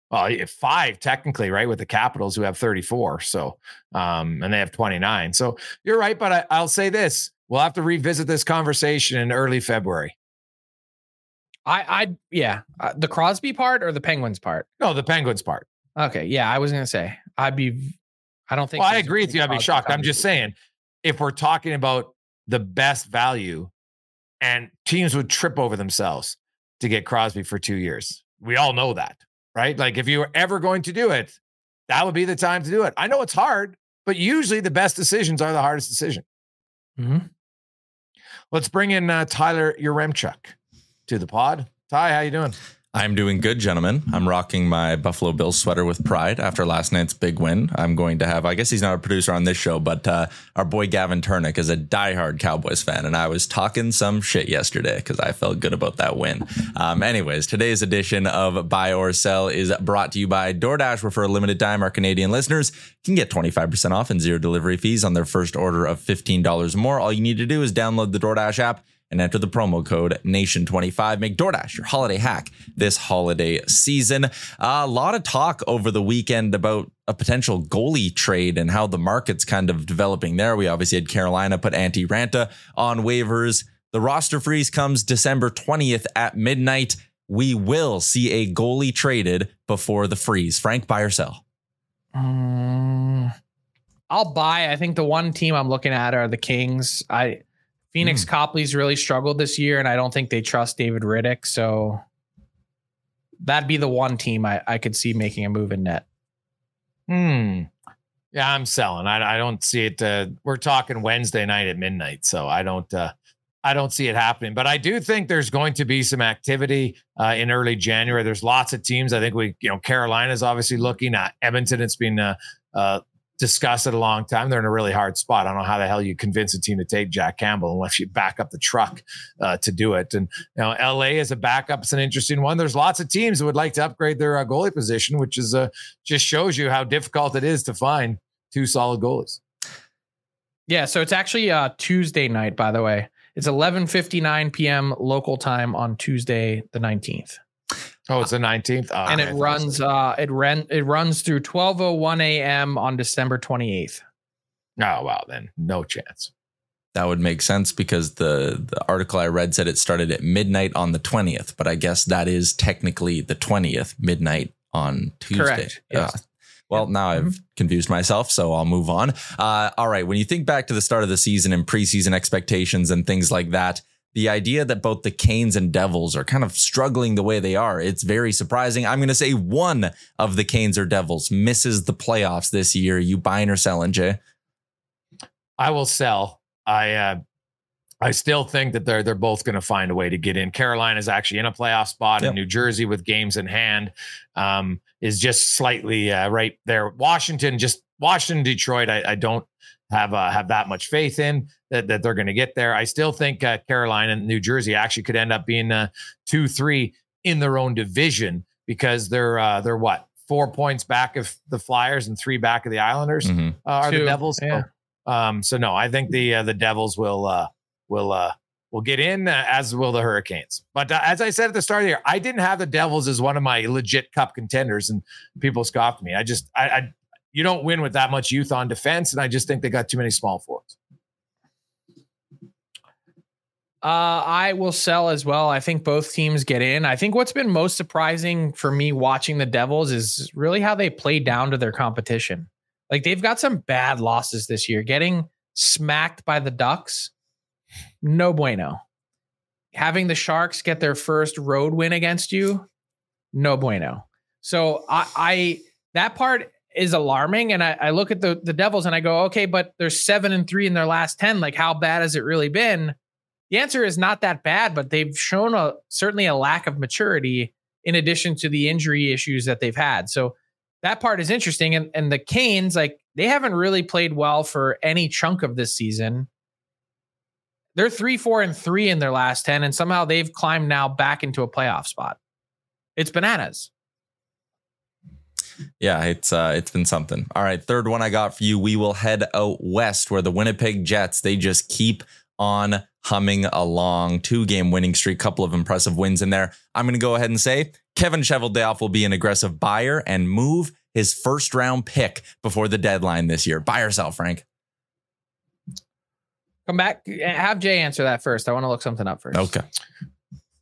C: Well, five technically, right? With the Capitals who have 34. So, um, and they have 29. So you're right. But I, I'll say this we'll have to revisit this conversation in early February.
D: I I yeah, uh, the Crosby part or the Penguins part.
C: No, the Penguins part.
D: Okay, yeah, I was gonna say I'd be. I don't think.
C: Well, I agree with you. I'd be shocked. I'm just saying, if we're talking about the best value, and teams would trip over themselves to get Crosby for two years. We all know that, right? Like if you were ever going to do it, that would be the time to do it. I know it's hard, but usually the best decisions are the hardest decision.
D: Mhm.
C: Let's bring in uh, Tyler Uremchuk to the pod. Ty, how you doing?
E: I'm doing good, gentlemen. I'm rocking my Buffalo Bills sweater with pride after last night's big win. I'm going to have, I guess he's not a producer on this show, but uh, our boy Gavin Turnick is a diehard Cowboys fan. And I was talking some shit yesterday because I felt good about that win. Um, anyways, today's edition of Buy or Sell is brought to you by DoorDash, where for a limited time, our Canadian listeners can get 25% off and zero delivery fees on their first order of $15 or more. All you need to do is download the DoorDash app and enter the promo code NATION25. Make DoorDash your holiday hack this holiday season. A lot of talk over the weekend about a potential goalie trade and how the market's kind of developing there. We obviously had Carolina put Antti Raanta on waivers. The roster freeze comes December 20th at midnight. We will see a goalie traded before the freeze. Frank, buy or sell?
D: Mm, I'll buy. I think the one team I'm looking at are the Kings. I Pheonix mm. Copley's really struggled this year, and I don't think they trust David Rittich. So that'd be the one team I, I could see making a move in net.
C: Hmm. Yeah, I'm selling. I, I don't see it. Uh, we're talking Wednesday night at midnight, so I don't. Uh, I don't see it happening. But I do think there's going to be some activity uh, in early January. There's lots of teams. I think we, you know, Carolina's obviously looking at Edmonton. It's been uh, uh, discussed it a long time. They're in a really hard spot. I don't know how the hell you convince a team to take Jack Campbell unless you back up the truck uh, to do it. And you know, LA as a backup is an interesting one. There's lots of teams that would like to upgrade their uh, goalie position, which is uh, just shows you how difficult it is to find two solid goalies.
D: Yeah, so it's actually uh, Tuesday night, by the way. It's 11:59 p.m. local time on Tuesday the 19th.
C: Oh, it's the 19th. Oh,
D: and it runs uh it ran it runs through 12:01 a.m. on December 28th.
C: Oh, wow, then no chance.
E: That would make sense because the the article I read said it started at midnight on the 20th, but I guess that is technically the 20th midnight on Tuesday.
D: Correct. Yes. Uh,
E: well, now I've mm-hmm. confused myself, so I'll move on. Uh, all right. When you think back to the start of the season and preseason expectations and things like that, the idea that both the Canes and Devils are kind of struggling the way they are, it's very surprising. I'm going to say one of the Canes or Devils misses the playoffs this year. You buying or selling, Jay?
C: I will sell. I uh, I still think that they're they're both going to find a way to get in. Carolina's actually in a playoff spot, yep. and New Jersey with games in hand um, is just slightly uh, right there. Washington, just Washington, Detroit. I, I don't have uh, have that much faith in that, that they're going to get there. I still think uh, Carolina and New Jersey actually could end up being uh, two three in their own division because they're uh, they're what four points back of the Flyers and three back of the Islanders mm-hmm. Uh, are Two. the Devils. Yeah. So, um, so no, I think the uh, the Devils will will uh will get in uh, as will the Hurricanes. But uh, as I said at the start of the year, I didn't have the Devils as one of my legit cup contenders, and people scoffed me. I just I, I you don't win with that much youth on defense, and I just think they got too many small forwards.
D: Uh, I will sell as well. I think both teams get in. I think what's been most surprising for me watching the Devils is really how they play down to their competition. Like they've got some bad losses this year, getting smacked by the Ducks no bueno. Having the Sharks get their first road win against you, no bueno. So I, I that part is alarming. And I, I, look at the the Devils and I go, okay, but they're seven and three in their last ten. Like, how bad has it really been? The answer is not that bad, but they've shown a certainly a lack of maturity in addition to the injury issues that they've had. So that part is interesting. And and the Canes, like they haven't really played well for any chunk of this season. They're three, four, and three in their last 10, and somehow they've climbed now back into a playoff spot. It's bananas.
E: Yeah, it's uh it's been something. All right, third one I got for you. We will head out west where the Winnipeg Jets, they just keep on humming along. Two game winning streak, couple of impressive wins in there. I'm going to go ahead and say Kevin Cheveldayoff will be an aggressive buyer and move his first round pick before the deadline this year. Buy or sell, Frank?
D: Come back. Have Jay answer that first. I want to look something up first.
E: Okay.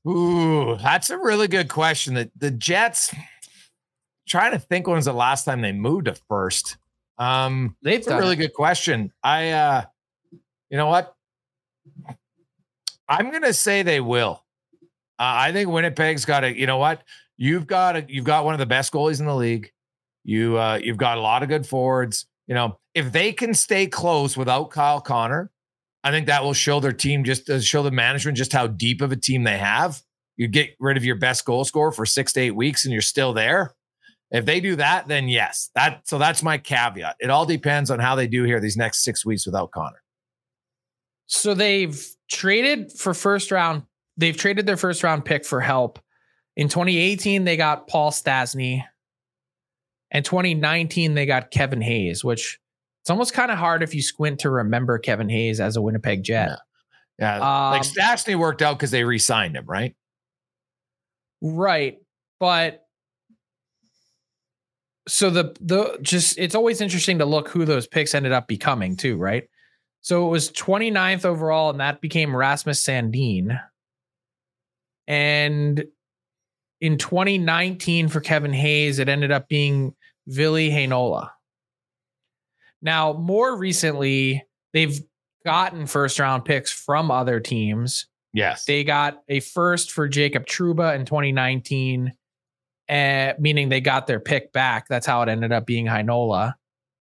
C: Ooh, that's a really good question. The the Jets trying to think when was the last time they moved to first. Um, They've a really it. good question. I uh you know what? I'm gonna say they will. Uh, I think Winnipeg's got a, you know what? You've got a you've got one of the best goalies in the league. You uh you've got a lot of good forwards. You know, if they can stay close without Kyle Connor, I think that will show their team just uh, show the management just how deep of a team they have. You get rid of your best goal scorer for six to eight weeks and you're still there. If they do that, then yes. That so that's my caveat. It all depends on how they do here these next six weeks without Connor.
D: So they've traded for first round. They've traded their first round pick for help. In 2018, they got Paul Stastny. And 2019, they got Kevin Hayes, which it's almost kind of hard if you squint to remember Kevin Hayes as a Winnipeg Jet.
C: Yeah. yeah. Um, like Stastny worked out because they re signed him, right?
D: Right. But so the the just it's always interesting to look who those picks ended up becoming too, right? So it was 29th overall, and that became Rasmus Sandin. And in 2019 for Kevin Hayes, it ended up being Vili Heinola. Now, more recently, they've gotten first round picks from other teams.
C: Yes.
D: They got a first for Jacob Trouba in 2019, uh, meaning they got their pick back. That's how it ended up being Heinola.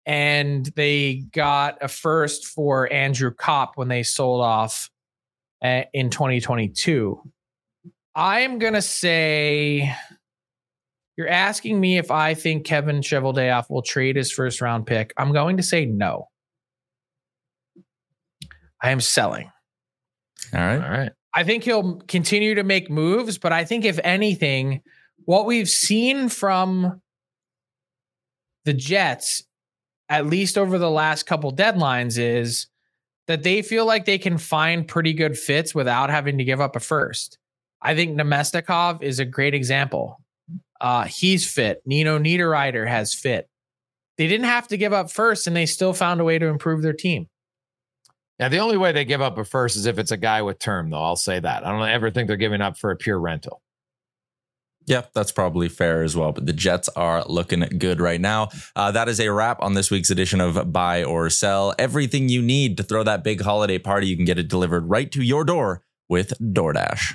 D: And they got a first for Andrew Copp when they sold off uh, in 2022. I'm going to say you're asking me if I think Kevin Cheveldayoff will trade his first round pick. I'm going to say no. I am selling.
E: All right.
C: All right.
D: I think he'll continue to make moves, but I think if anything, what we've seen from the Jets, at least over the last couple deadlines, is that they feel like they can find pretty good fits without having to give up a first. I think Namestnikov is a great example. Uh, he's fit. Nino Niederreiter has fit. They didn't have to give up first, and they still found a way to improve their team.
C: Yeah, the only way they give up a first is if it's a guy with term, though. I'll say that. I don't ever think they're giving up for a pure rental.
E: Yep, that's probably fair as well. But the Jets are looking good right now. Uh, that is a wrap on this week's edition of Buy or Sell. Everything you need to throw that big holiday party, you can get it delivered right to your door with DoorDash.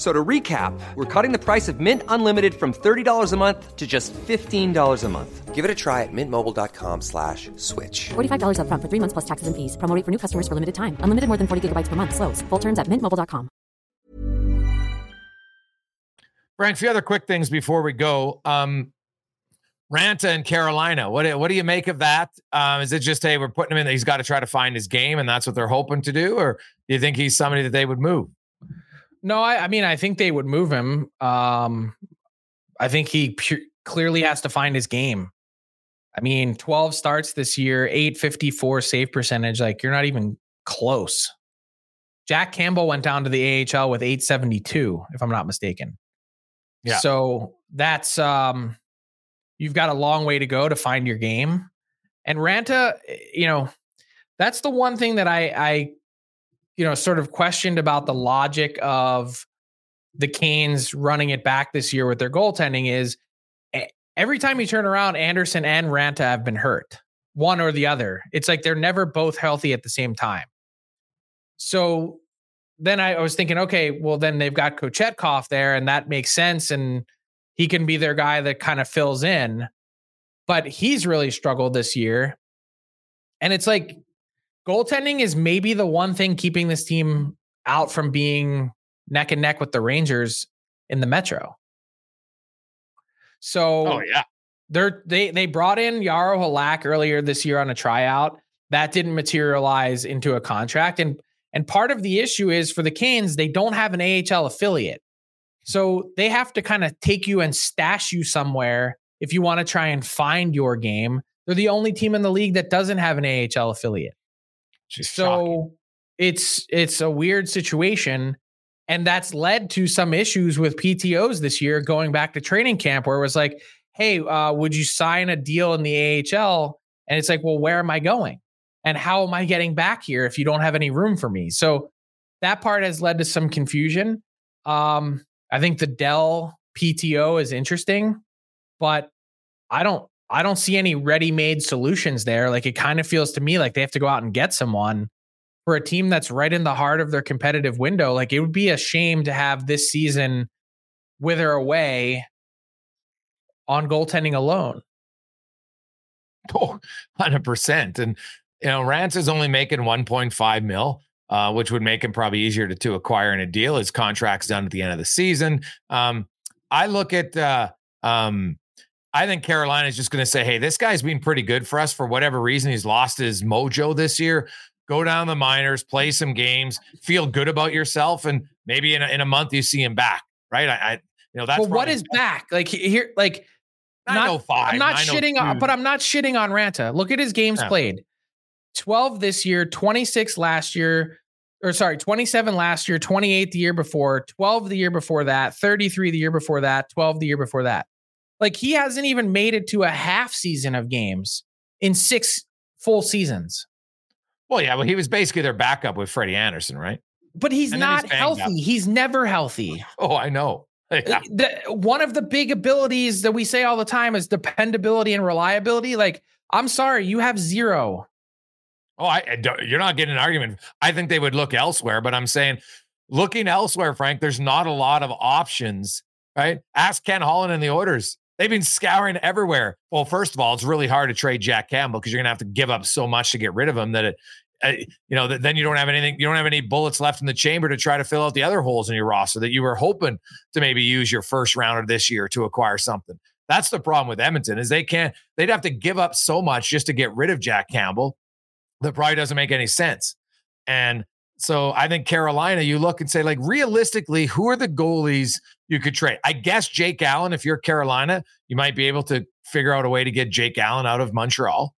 F: So to recap, we're cutting the price of Mint Unlimited from $30 a month to just $15 a month. Give it a try at mintmobile.com slash switch.
G: $45 upfront for three months plus taxes and fees. Promo rate for new customers for limited time. Unlimited more than 40 gigabytes per month. Slows. Full terms at mintmobile.com.
C: Frank, a few other quick things before we go. Um, Raanta and Carolina. What do, what do you make of that? Um, is it just hey, we're putting him in? He's got to try to find his game, and that's what they're hoping to do, or do you think he's somebody that they would move?
D: No, I, I mean, I think they would move him. Um, I think he pu- clearly has to find his game. I mean, 12 starts this year, 854 save percentage. Like, you're not even close. Jack Campbell went down to the AHL with 872, if I'm not mistaken.
C: Yeah.
D: So that's um you've got a long way to go to find your game. And Raanta, you know, that's the one thing that I I you know sort of questioned about the logic of the Canes running it back this year with their goaltending is every time you turn around, Andersen and Raanta have been hurt, one or the other. It's like they're never both healthy at the same time. So then I, I was thinking, okay, well then they've got Kochetkov there, and that makes sense, and he can be their guy that kind of fills in. But he's really struggled this year, and it's like goaltending is maybe the one thing keeping this team out from being neck and neck with the Rangers in the Metro. So
C: Oh yeah,
D: they're they they brought in Jaro Halak earlier this year on a tryout. That didn't materialize into a contract. And and part of the issue is for the Canes, they don't have an AHL affiliate. So they have to kind of take you and stash you somewhere if you want to try and find your game. They're the only team in the league that doesn't have an AHL affiliate. So
C: shocking.
D: it's it's a weird situation and that's led to some issues with PTOs this year going back to training camp where it was like, "Hey, uh, would you sign a deal in the AHL?" And it's like, "Well, where am I going? And how am I getting back here if you don't have any room for me?" So that part has led to some confusion. Um, I think the Dell PTO is interesting, but I don't I don't see any ready-made solutions there. Like it kind of feels to me like they have to go out and get someone for a team that's right in the heart of their competitive window. Like it would be a shame to have this season wither away on goaltending alone.
C: Oh, 100%. And, you know, Rance is only making 1.5 mil. Uh, which would make him probably easier to, to acquire in a deal. His contract's done at the end of the season. Um, I look at, uh, um, I think Carolina is just going to say, hey, this guy's been pretty good for us for whatever reason. He's lost his mojo this year. Go down the minors, play some games, feel good about yourself, and maybe in a, in a month you see him back. Right? I, I you know that's
D: well, what is back? Like here, like
C: not, oh
D: I'm not oh shitting on, but I'm not shitting on Raanta. Look at his games yeah. played. 12 this year, 26 last year, or sorry, 27 last year, 28 the year before, 12 the year before that, 33 the year before that, 12 the year before that. Like he hasn't even made it to a half season of games in six full seasons.
C: Well, yeah, well, he was basically their backup with Freddie Andersen, right?
D: But he's and not he's healthy. Up. He's never healthy.
C: Oh, I know.
D: Yeah. Uh, the, one of the big abilities that we say all the time is dependability and reliability. Like, I'm sorry, you have zero.
C: Oh, I, I you're not getting an argument. I think they would look elsewhere, but I'm saying looking elsewhere, Frank, there's not a lot of options, right? Ask Ken Holland and the Oilers. They've been scouring everywhere. Well, first of all, it's really hard to trade Jack Campbell because you're going to have to give up so much to get rid of him that it, uh, you know, then you don't have anything. You don't have any bullets left in the chamber to try to fill out the other holes in your roster that you were hoping to maybe use your first rounder this year to acquire something. That's the problem with Edmonton is they can't. They'd have to give up so much just to get rid of Jack Campbell that probably doesn't make any sense. And so I think Carolina, you look and say, like, realistically, who are the goalies you could trade? I guess Jake Allen, if you're Carolina, you might be able to figure out a way to get Jake Allen out of Montreal.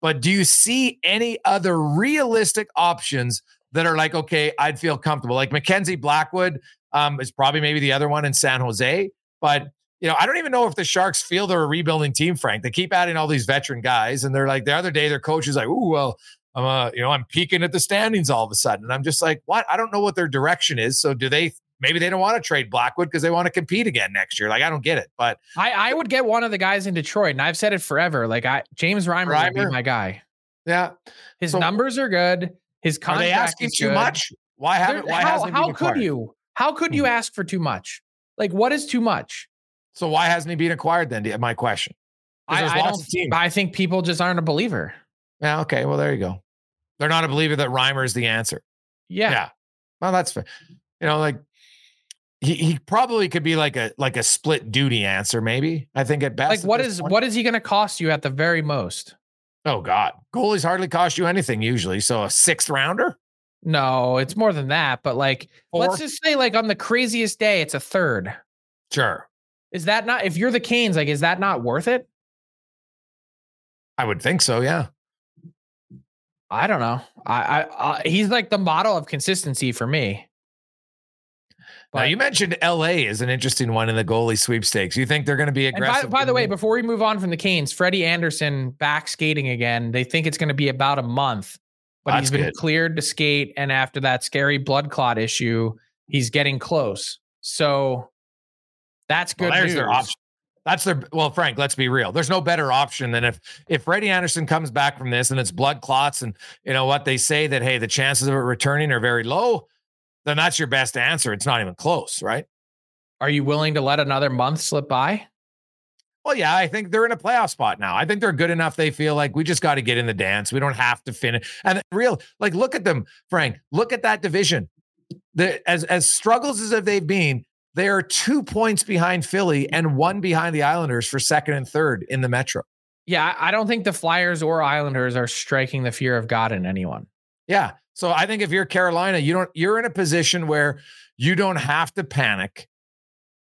C: But do you see any other realistic options that are like, okay, I'd feel comfortable? Like Mackenzie Blackwood um, is probably maybe the other one in San Jose. But, you know, I don't even know if the Sharks feel they're a rebuilding team, Frank. They keep adding all these veteran guys. And they're like, the other day, their coach is like, ooh, well, I'm uh, you know, I'm peeking at the standings all of a sudden. And I'm just like, what? I don't know what their direction is. So do they maybe they don't want to trade Blackwood because they want to compete again next year? Like, I don't get it. But
D: I, I would get one of the guys in Detroit, and I've said it forever. Like I James Reimer, Reimer? would be my guy.
C: Yeah.
D: His so, numbers are good. His contract are they asking
C: too good. much? Why haven't why
D: how, hasn't how could you? How could you hmm. ask for too much? Like, what is too much?
C: So why hasn't he been acquired then? My question.
D: I, I, don't, I think people just aren't a believer.
C: Yeah. Okay. Well, there you go. They're not a believer that Reimer is the answer.
D: Yeah. Yeah.
C: Well, that's fair. You know, like he, he probably could be like a like a split duty answer, maybe. I think at best.
D: Like what is point. what is he gonna cost you at the very most?
C: Oh God. Goalies hardly cost you anything usually. So a sixth rounder?
D: No, it's more than that. But like let let's just say like on the craziest day, it's a third.
C: Sure.
D: Is that not if you're the Canes, like is that not worth it?
C: I would think so, yeah.
D: I don't know. I, I, I he's like the model of consistency for me.
C: But, now you mentioned LA is an interesting one in the goalie sweepstakes. You think they're going to be aggressive?
D: By, by the way, before we move on from the Canes, Freddie Andersen back skating again. They think it's going to be about a month, but That's he's been good. cleared to skate. And after that scary blood clot issue, he's getting close. So that's good well, news.
C: That's their well, Frank. Let's be real. There's no better option than if if Freddie Andersen comes back from this and it's blood clots, and you know what they say that hey, the chances of it returning are very low. Then that's your best answer. It's not even close, right?
D: Are you willing to let another month slip by?
C: Well, yeah, I think they're in a playoff spot now. I think they're good enough. They feel like we just got to get in the dance. We don't have to finish. And real, like, look at them, Frank. Look at that division. The, as as struggles as they've been, they are two points behind Philly and one behind the Islanders for second and third in the Metro.
D: Yeah, I don't think the Flyers or Islanders are striking the fear of God in anyone.
C: Yeah. So I think if you're Carolina, you don't you're in a position where you don't have to panic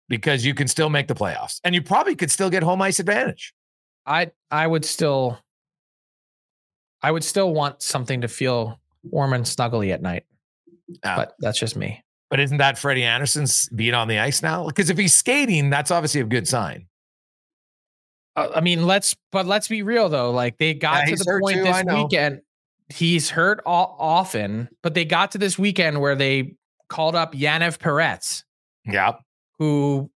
C: because you can still make the playoffs. And you probably could still get home ice advantage.
D: I I would still I would still want something to feel warm and snuggly at night. But that's just me.
C: But isn't that Freddie Andersen's being on the ice now? Because if he's skating, that's obviously a good sign.
D: Uh, I mean, let's but let's be real though. Like they got yeah, to the point too, this weekend. He's hurt all, often, but they got to this weekend where they called up Yaniv Perets.
C: Yeah.
D: Who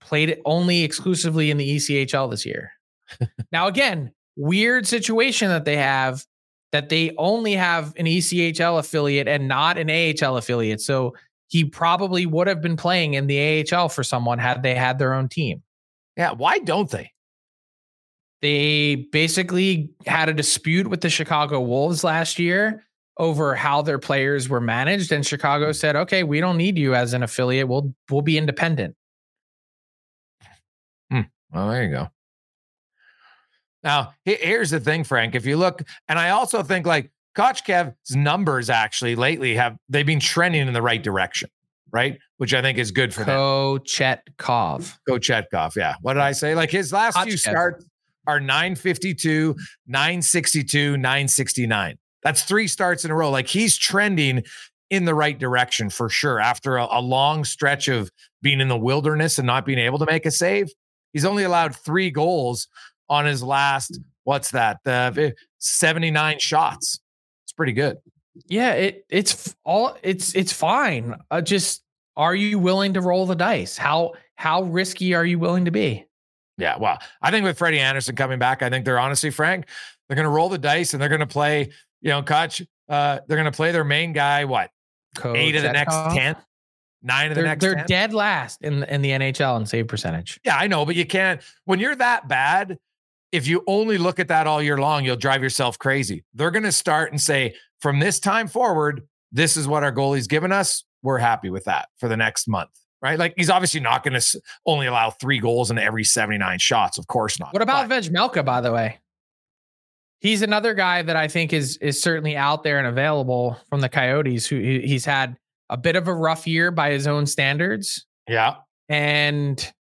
D: played only exclusively in the ECHL this year. now, again, weird situation that they have that they only have an ECHL affiliate and not an AHL affiliate. So he probably would have been playing in the AHL for someone had they had their own team.
C: Yeah, why don't they?
D: They basically had a dispute with the Chicago Wolves last year over how their players were managed and Chicago said, "Okay, we don't need you as an affiliate. We'll we'll be independent."
C: Hmm, well, there you go. Now, here's the thing, Frank. If you look, and I also think like Kochkev's numbers actually lately have they've been trending in the right direction, right? Which I think is good for them.
D: Kochetkov.
C: Kochetkov, yeah. What did I say? Like his last few starts are 952, 962, 969. That's three starts in a row. Like he's trending in the right direction for sure. After a, a long stretch of being in the wilderness and not being able to make a save, he's only allowed three goals on his last, what's that? The 79 shots. Pretty good.
D: Yeah, it it's all it's it's fine. Uh, just are you willing to roll the dice? How how risky are you willing to be?
C: Yeah, well, I think with Freddie Andersen coming back, I think they're honestly, Frank, they're going to roll the dice and they're going to play, you know, Koch, uh, they're going to play their main guy, what, eight of the next
D: Kochetkov?
C: 10, nine of the
D: They're,
C: next
D: they're
C: 10?
D: dead last in in the NHL in save percentage.
C: Yeah, I know, but you can't, when you're that bad, if you only look at that all year long, you'll drive yourself crazy. They're going to start and say, from this time forward, this is what our goalie's given us. We're happy with that for the next month, right? Like he's obviously not going to only allow three goals in every 79 shots. Of course not.
D: What about
C: But-
D: Vejmelka, by the way? He's another guy that I think is is certainly out there and available from the Coyotes. Who he's had a bit of a rough year by his own standards,
C: yeah.
D: and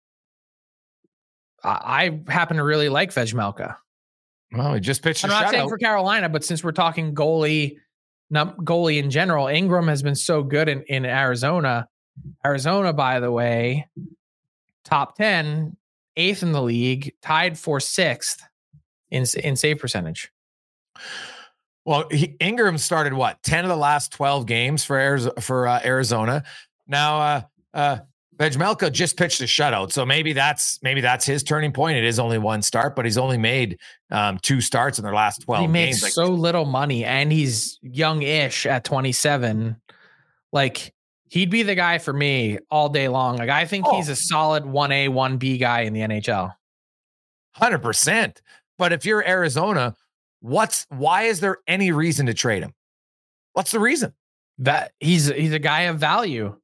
D: I, I happen to really like Vejmelka.
C: Well, he just pitched a
D: I'm not saying for Carolina, but since we're talking goalie, num- goalie in general, Ingram has been so good in, in Arizona. Arizona, by the way, top 10, eighth in the league, tied for sixth in in save percentage.
C: Well, he, Ingram started what ten of the last twelve games for Arizona. For uh, Arizona. Now, uh, uh, Vejmelka just pitched a shutout, so maybe that's maybe that's his turning point. It is only one start, but he's only made um, two starts in their last twelve
D: he makes
C: games. Like,
D: so little money, and he's young-ish at 27. Like he'd be the guy for me all day long. Like I think
C: Oh.
D: he's a solid one A, one B guy in the NHL.
C: hundred percent. But if you're Arizona, what's why is there any reason to trade him? What's the reason?
D: that he's he's a guy of value.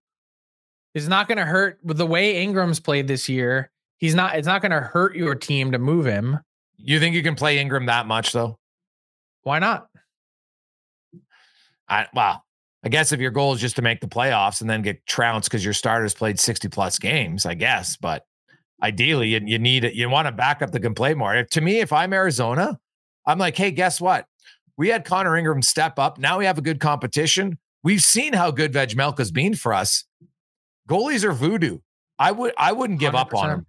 D: It's not going to hurt with the way Ingram's played this year. He's not. It's not going to hurt your team to move him.
C: You think you can play Ingram that much though?
D: Why not?
C: I wow. I guess if your goal is just to make the playoffs and then get trounced because your starters played 60 plus games, I guess. But ideally, you, you need it. You want to back up the can play more. If, to me, if I'm Arizona, I'm like, hey, guess what? We had Connor Ingram step up. Now we have a good competition. We've seen how good Vejmelka's been for us. Goalies are voodoo. I would I wouldn't give up on him.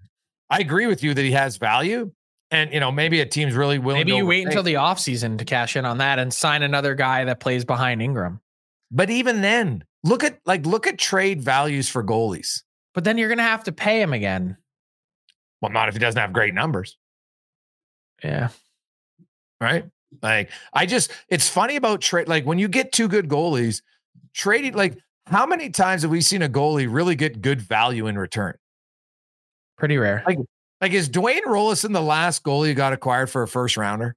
C: I agree with you that he has value. And you know, maybe a team's really willing
D: Maybe
C: to
D: you wait until the offseason to cash in on that and sign another guy that plays behind Ingram.
C: But even then, look at like look at trade values for goalies.
D: But then you're going to have to pay him again.
C: Well, not if he doesn't have great numbers,
D: Yeah.
C: right? Like I just it's funny about trade like when you get two good goalies, trading like how many times have we seen a goalie really get good value in return?
D: Pretty rare.
C: Like like is Dwayne Roloson the last goalie who got acquired for a first rounder?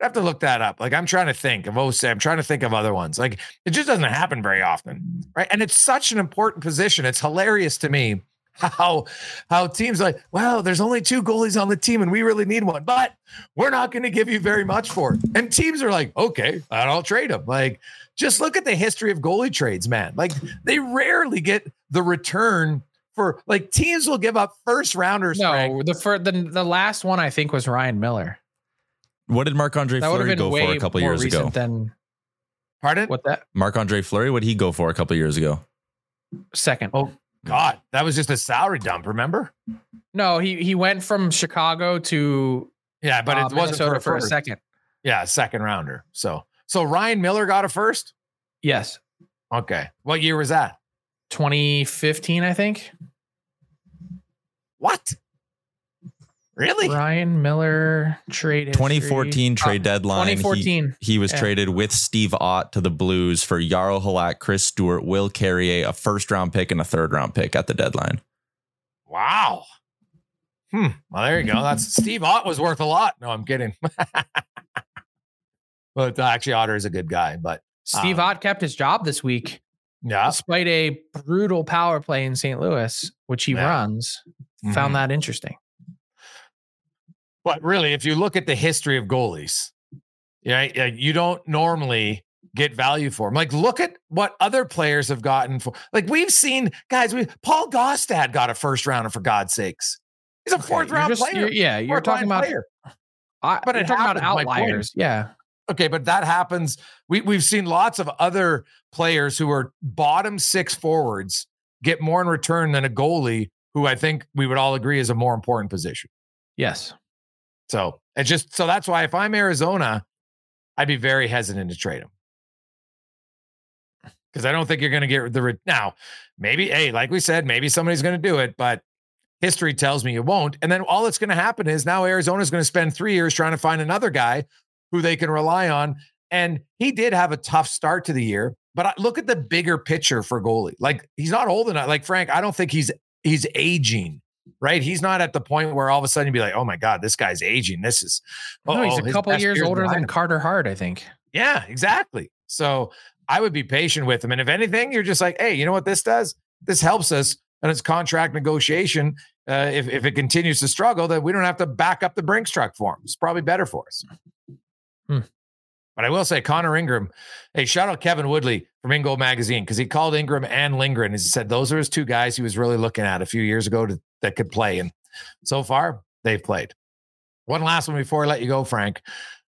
C: I have to look that up. Like I'm trying to think of OC. I'm trying to think of other ones. Like it just doesn't happen very often, right? And it's such an important position. It's hilarious to me how how teams like, well, there's only two goalies on the team, and we really need one, but we're not going to give you very much for it. And teams are like, okay, I'll trade them. Like, just look at the history of goalie trades, man. Like they rarely get the return for like teams will give up first rounders. Frank.
D: No, the fir- the the last one I think was Ryan Miller.
E: What did Marc Andre
D: That would have
E: Fleury go for a couple years ago?
D: recent than
C: Pardon?
D: what that
E: Marc Andre Fleury, what did he go for a couple years ago?
D: second.
C: Oh God, that was just a salary dump. Remember?
D: No, he he went from Chicago to
C: Yeah, but
D: uh,
C: it wasn't
D: Minnesota
C: for a,
D: for a second.
C: Yeah, second rounder. So so Ryan Miller got a first.
D: Yes.
C: Okay, what year was that?
D: 2015, I think.
C: What? Really?
D: Ryan Miller trade.
E: 2014 trade
D: Uh,
E: deadline. he-
D: 2014.
E: He, was
D: Yeah.
E: traded with Steve Ott to the Blues for Jaro Halak, Chris Stewart, Will Carrier, a first round pick, and a third round pick at the deadline.
C: Wow. Hmm. Well, there you go. That's Steve Ott was worth a lot. No, I'm kidding. but uh, actually, Otter is a good guy. But
D: Steve
C: Um,
D: Ott kept his job this week
C: yeah,
D: despite a brutal power play in St. Louis, which he
C: Yeah.
D: runs.
C: Mhm.
D: Found that interesting.
C: But really, if you look at the history of goalies, yeah, yeah, you don't normally get value for them. Like, look at what other players have gotten for. Like, we've seen guys. We Paul Gaustad got a first rounder for God's sakes. He's a
D: Okay,
C: fourth round
D: just-
C: player.
D: you're- yeah, you're talking about.
C: player.
D: I,
C: but it
D: talking about
C: happens,
D: outliers. Yeah.
C: Okay, but that happens. We we've seen lots of other players who are bottom six forwards get more in return than a goalie, who I think we would all agree is a more important position.
D: Yes.
C: So it's just so that's why if I'm Arizona, I'd be very hesitant to trade him because I don't think you're going to get the now. Maybe, hey, like we said, maybe somebody's going to do it, but history tells me you won't. And then all that's going to happen is now Arizona's going to spend three years trying to find another guy who they can rely on. And he did have a tough start to the year, but look at the bigger picture for goalie. Like he's not old enough. Like Frank, I don't think he's he's aging. Right, he's not at the point where all of a sudden you'd be like, "Oh my god, this guy's aging." This is
D: No, he's a couple years older than. Carter Hart, I think.
C: Yeah, exactly. So I would be patient with him. And if anything, you're just like, hey, you know what this does? This helps us and it's contract negotiation. Uh, if, if it continues to struggle, that we don't have to back up the Brinks truck for him. It's probably better for us.
D: Hmm.
C: But I will say, Connor Ingram, hey, shout out Kevin Woodley from InGoal Magazine because he called Ingram and Lindgren. He said those are his two guys he was really looking at a few years ago to, that could play. And so far, they've played. One last one before I let you go, Frank.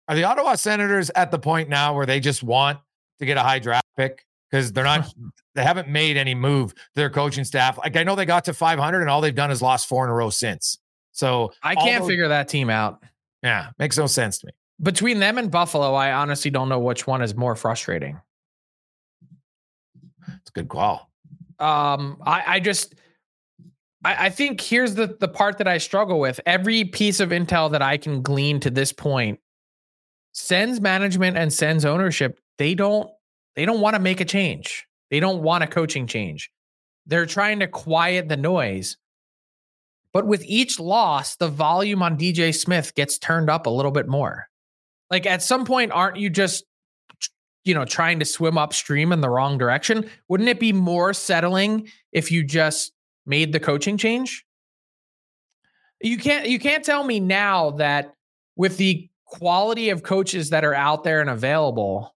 C: Are the Ottawa Senators at the point now where they just want to get a high draft pick because they're not, they haven't made any move to their coaching staff? Like I know they got to 500 and all they've done is lost four in a row since. So
D: I can't
C: those-
D: figure that team out.
C: Yeah, makes no sense to me.
D: Between them and Buffalo, I honestly don't know which one is more frustrating.
C: It's a good call.
D: Um, I, I just I, I think here's the the part that I struggle with. Every piece of intel that I can glean to this point sends management and sends ownership. They don't they don't want to make a change. They don't want a coaching change. They're trying to quiet the noise. But with each loss, the volume on DJ Smith gets turned up a little bit more. Like at some point, aren't you just you know trying to swim upstream in the wrong direction? Wouldn't it be more settling if you just made the coaching change? You can't you can't tell me now that with the quality of coaches that are out there and available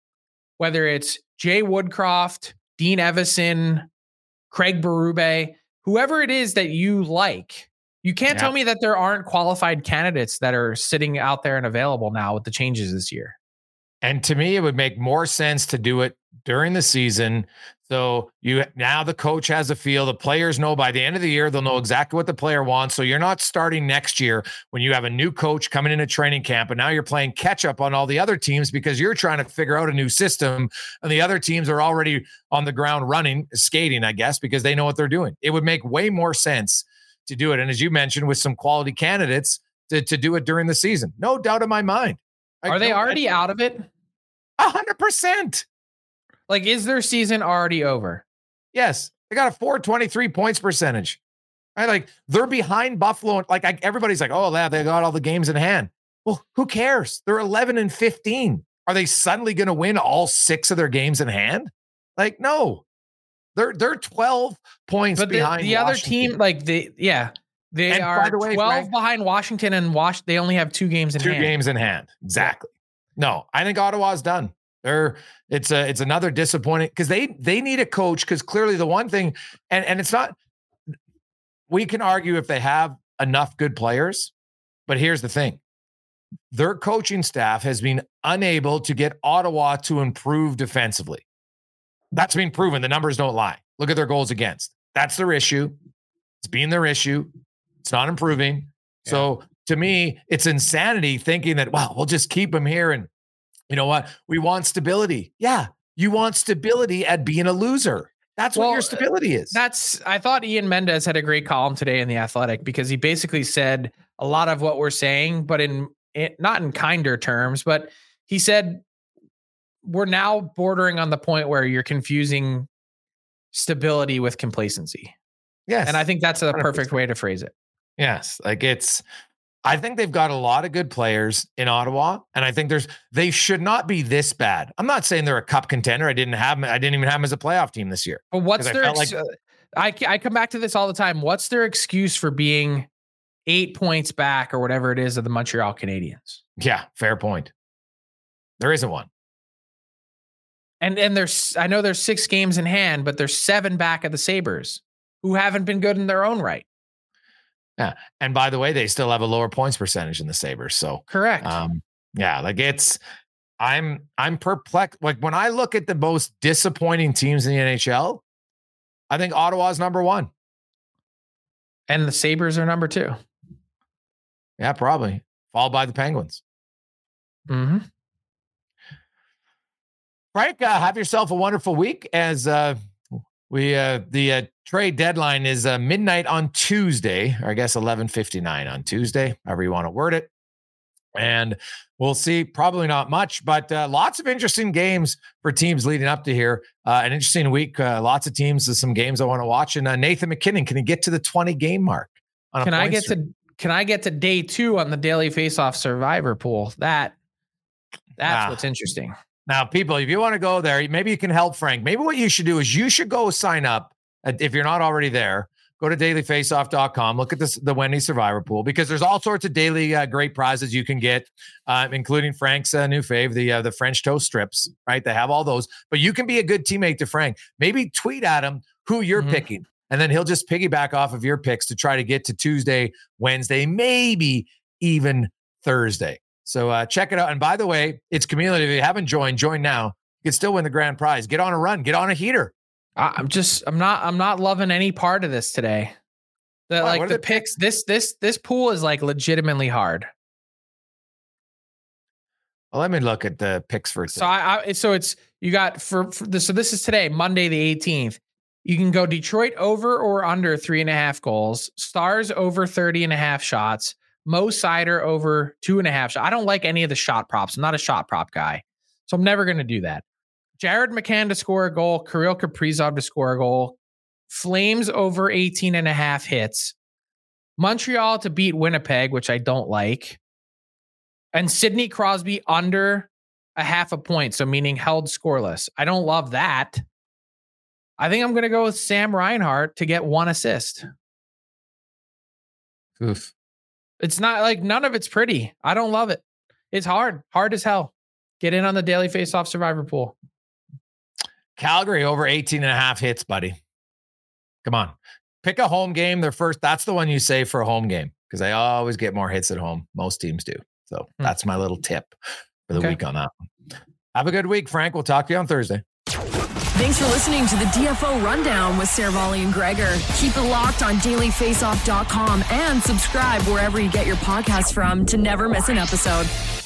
D: whether it's jay woodcroft dean Evason craig berube whoever it is that you like you can't
C: Yeah.
D: tell me that there aren't qualified candidates that are sitting out there and available now with the changes this year
C: And to me, it would make more sense to do it during the season. So you now the coach has a feel. The players know by the end of the year, they'll know exactly what the player wants. So you're not starting next year when you have a new coach coming into training camp, and now you're playing catch up on all the other teams because you're trying to figure out a new system, and the other teams are already on the ground running, skating, I guess, because they know what they're doing. It would make way more sense to do it. And as you mentioned, with some quality candidates to, to do it during the season. No doubt in my mind. I
D: are they already out of it
C: A hundred percent.
D: Like, is their season already over?
C: Yes, they got a 423 points percentage. Right, like they're behind Buffalo. Like I, everybody's like, oh, yeah, they got all the games in hand. Well, who cares? They're 11 and 15. Are they suddenly going to win all six of their games in hand? Like, no. They're they're 12 points
D: But the,
C: behind
D: the other team, like the yeah, they
C: And
D: are
C: the way,
D: 12
C: Frank-
D: behind Washington and Wash. They only have two games in
C: two
D: hand.
C: games in hand. Exactly. No, I think Ottawa's done. They're it's a it's another disappointing because they they need a coach because clearly the one thing and and it's not we can argue if they have enough good players, but here's the thing. Their coaching staff has been unable to get Ottawa to improve defensively. That's been proven. The numbers don't lie. Look at their goals against. That's their issue. It's being their issue. It's not improving. So to me, it's insanity thinking that, wow, we'll just keep him here. And you know what? We want stability. Yeah. You want stability at being a loser. That's
D: Well,
C: what your uh, stability is.
D: That's I thought Ian Mendes had a great column today in the Athletic because he basically said a lot of what we're saying, but in, in not in kinder terms, but he said we're now bordering on the point where you're confusing stability with complacency.
C: yes.
D: And I think that's a
C: 100%.
D: perfect way to phrase it.
C: Yes, like it's. I think they've got a lot of good players in Ottawa, and I think there's they should not be this bad. I'm not saying they're a cup contender. I didn't have 'em- I didn't even have them as a playoff team this year.
D: But what's their
C: felt
D: ex-
C: like-
D: uh, I I come back to this all the time. What's their excuse for being eight points back or whatever it is of the Montreal Canadiens?
C: Yeah, fair point. There isn't one.
D: And and there's I know there's six games in hand, but there's seven back of the Sabres who haven't been good in their own right. Yeah.
C: And by the way, they still have a lower points percentage in the Sabres. So
D: Correct.
C: um, yeah, like it's I'm I'm perplexed. Like when I look at the most disappointing teams in the NHL, I think Ottawa's number one.
D: and the Sabres are number 2
C: Yeah, probably. Followed by the Penguins.
D: Mm-hmm.
C: Frank, uh, have yourself a wonderful week as uh, we uh, the uh, trade deadline is uh, midnight on Tuesday, or I guess eleven fifty nine on Tuesday, however you want to word it. And we'll see. Probably not much, but uh, lots of interesting games for teams leading up to here. Uh, an interesting week. Uh, lots of teams. Some games I want to watch. And uh, Nathan MacKinnon, can he get to the twenty game mark? on
D: Can I get
C: streak?
D: to can I get to day 2 on the daily faceoff survivor pool? That that's
C: Ah.
D: what's interesting.
C: Now, people, if you want to go there, maybe you can help Frank. Maybe what you should do is you should go sign up uh, if you're not already there. Go to dailyfaceoff.com. Look at this, the Wendy Survivor Pool because there's all sorts of daily uh, great prizes you can get, uh, including Frank's uh, new fave, the uh, the French toast strips. Right, they have all those. But you can be a good teammate to Frank. Maybe tweet at him who you're
D: Mhm.
C: picking, and then he'll just piggyback off of your picks to try to get to Tuesday, Wednesday, maybe even Thursday. So uh, check it out. And by the way, it's community. If you haven't joined, join now. You can still win the grand prize. Get on a run. Get on a heater.
D: I'm just I'm not I'm not loving any part of this today. The, like the
C: the pick-
D: picks this this this pool is like legitimately hard.
C: Well, let me look at the picks for
D: So. I, I so it's you got for, for this so this is today Monday the 18th. You can go Detroit over or under three and a half goals, Stars over 30 and a half shots, Mo Seider over two and a half. I don't like any of the shot props. I'm not a shot prop guy. So I'm never going to do that. Jared McCann to score a goal, Kirill Kaprizov to score a goal, Flames over 18 and a half hits, Montreal to beat Winnipeg, which I don't like, and Sidney Crosby under a half a point, so meaning held scoreless. I don't love that. I think I'm going to go with Sam Reinhart to get one assist.
C: Oof.
D: It's not like none of it's pretty. I don't love it. It's hard, hard as hell. Get in on the daily face-off survivor pool.
C: Calgary over 18 and a half hits, buddy. Come on. Pick a home game. Their first. That's the one you say for a home game because they always get more hits at home. Most teams do. So
D: Hmm.
C: that's my little tip for the
D: Okay.
C: week on that one. Have a good week, Frank. We'll talk to you on Thursday.
B: Thanks for listening to the DFO Rundown with Seravalli and Gregor. Keep it locked on dailyfaceoff.com and subscribe wherever you get your podcasts from to never miss an episode.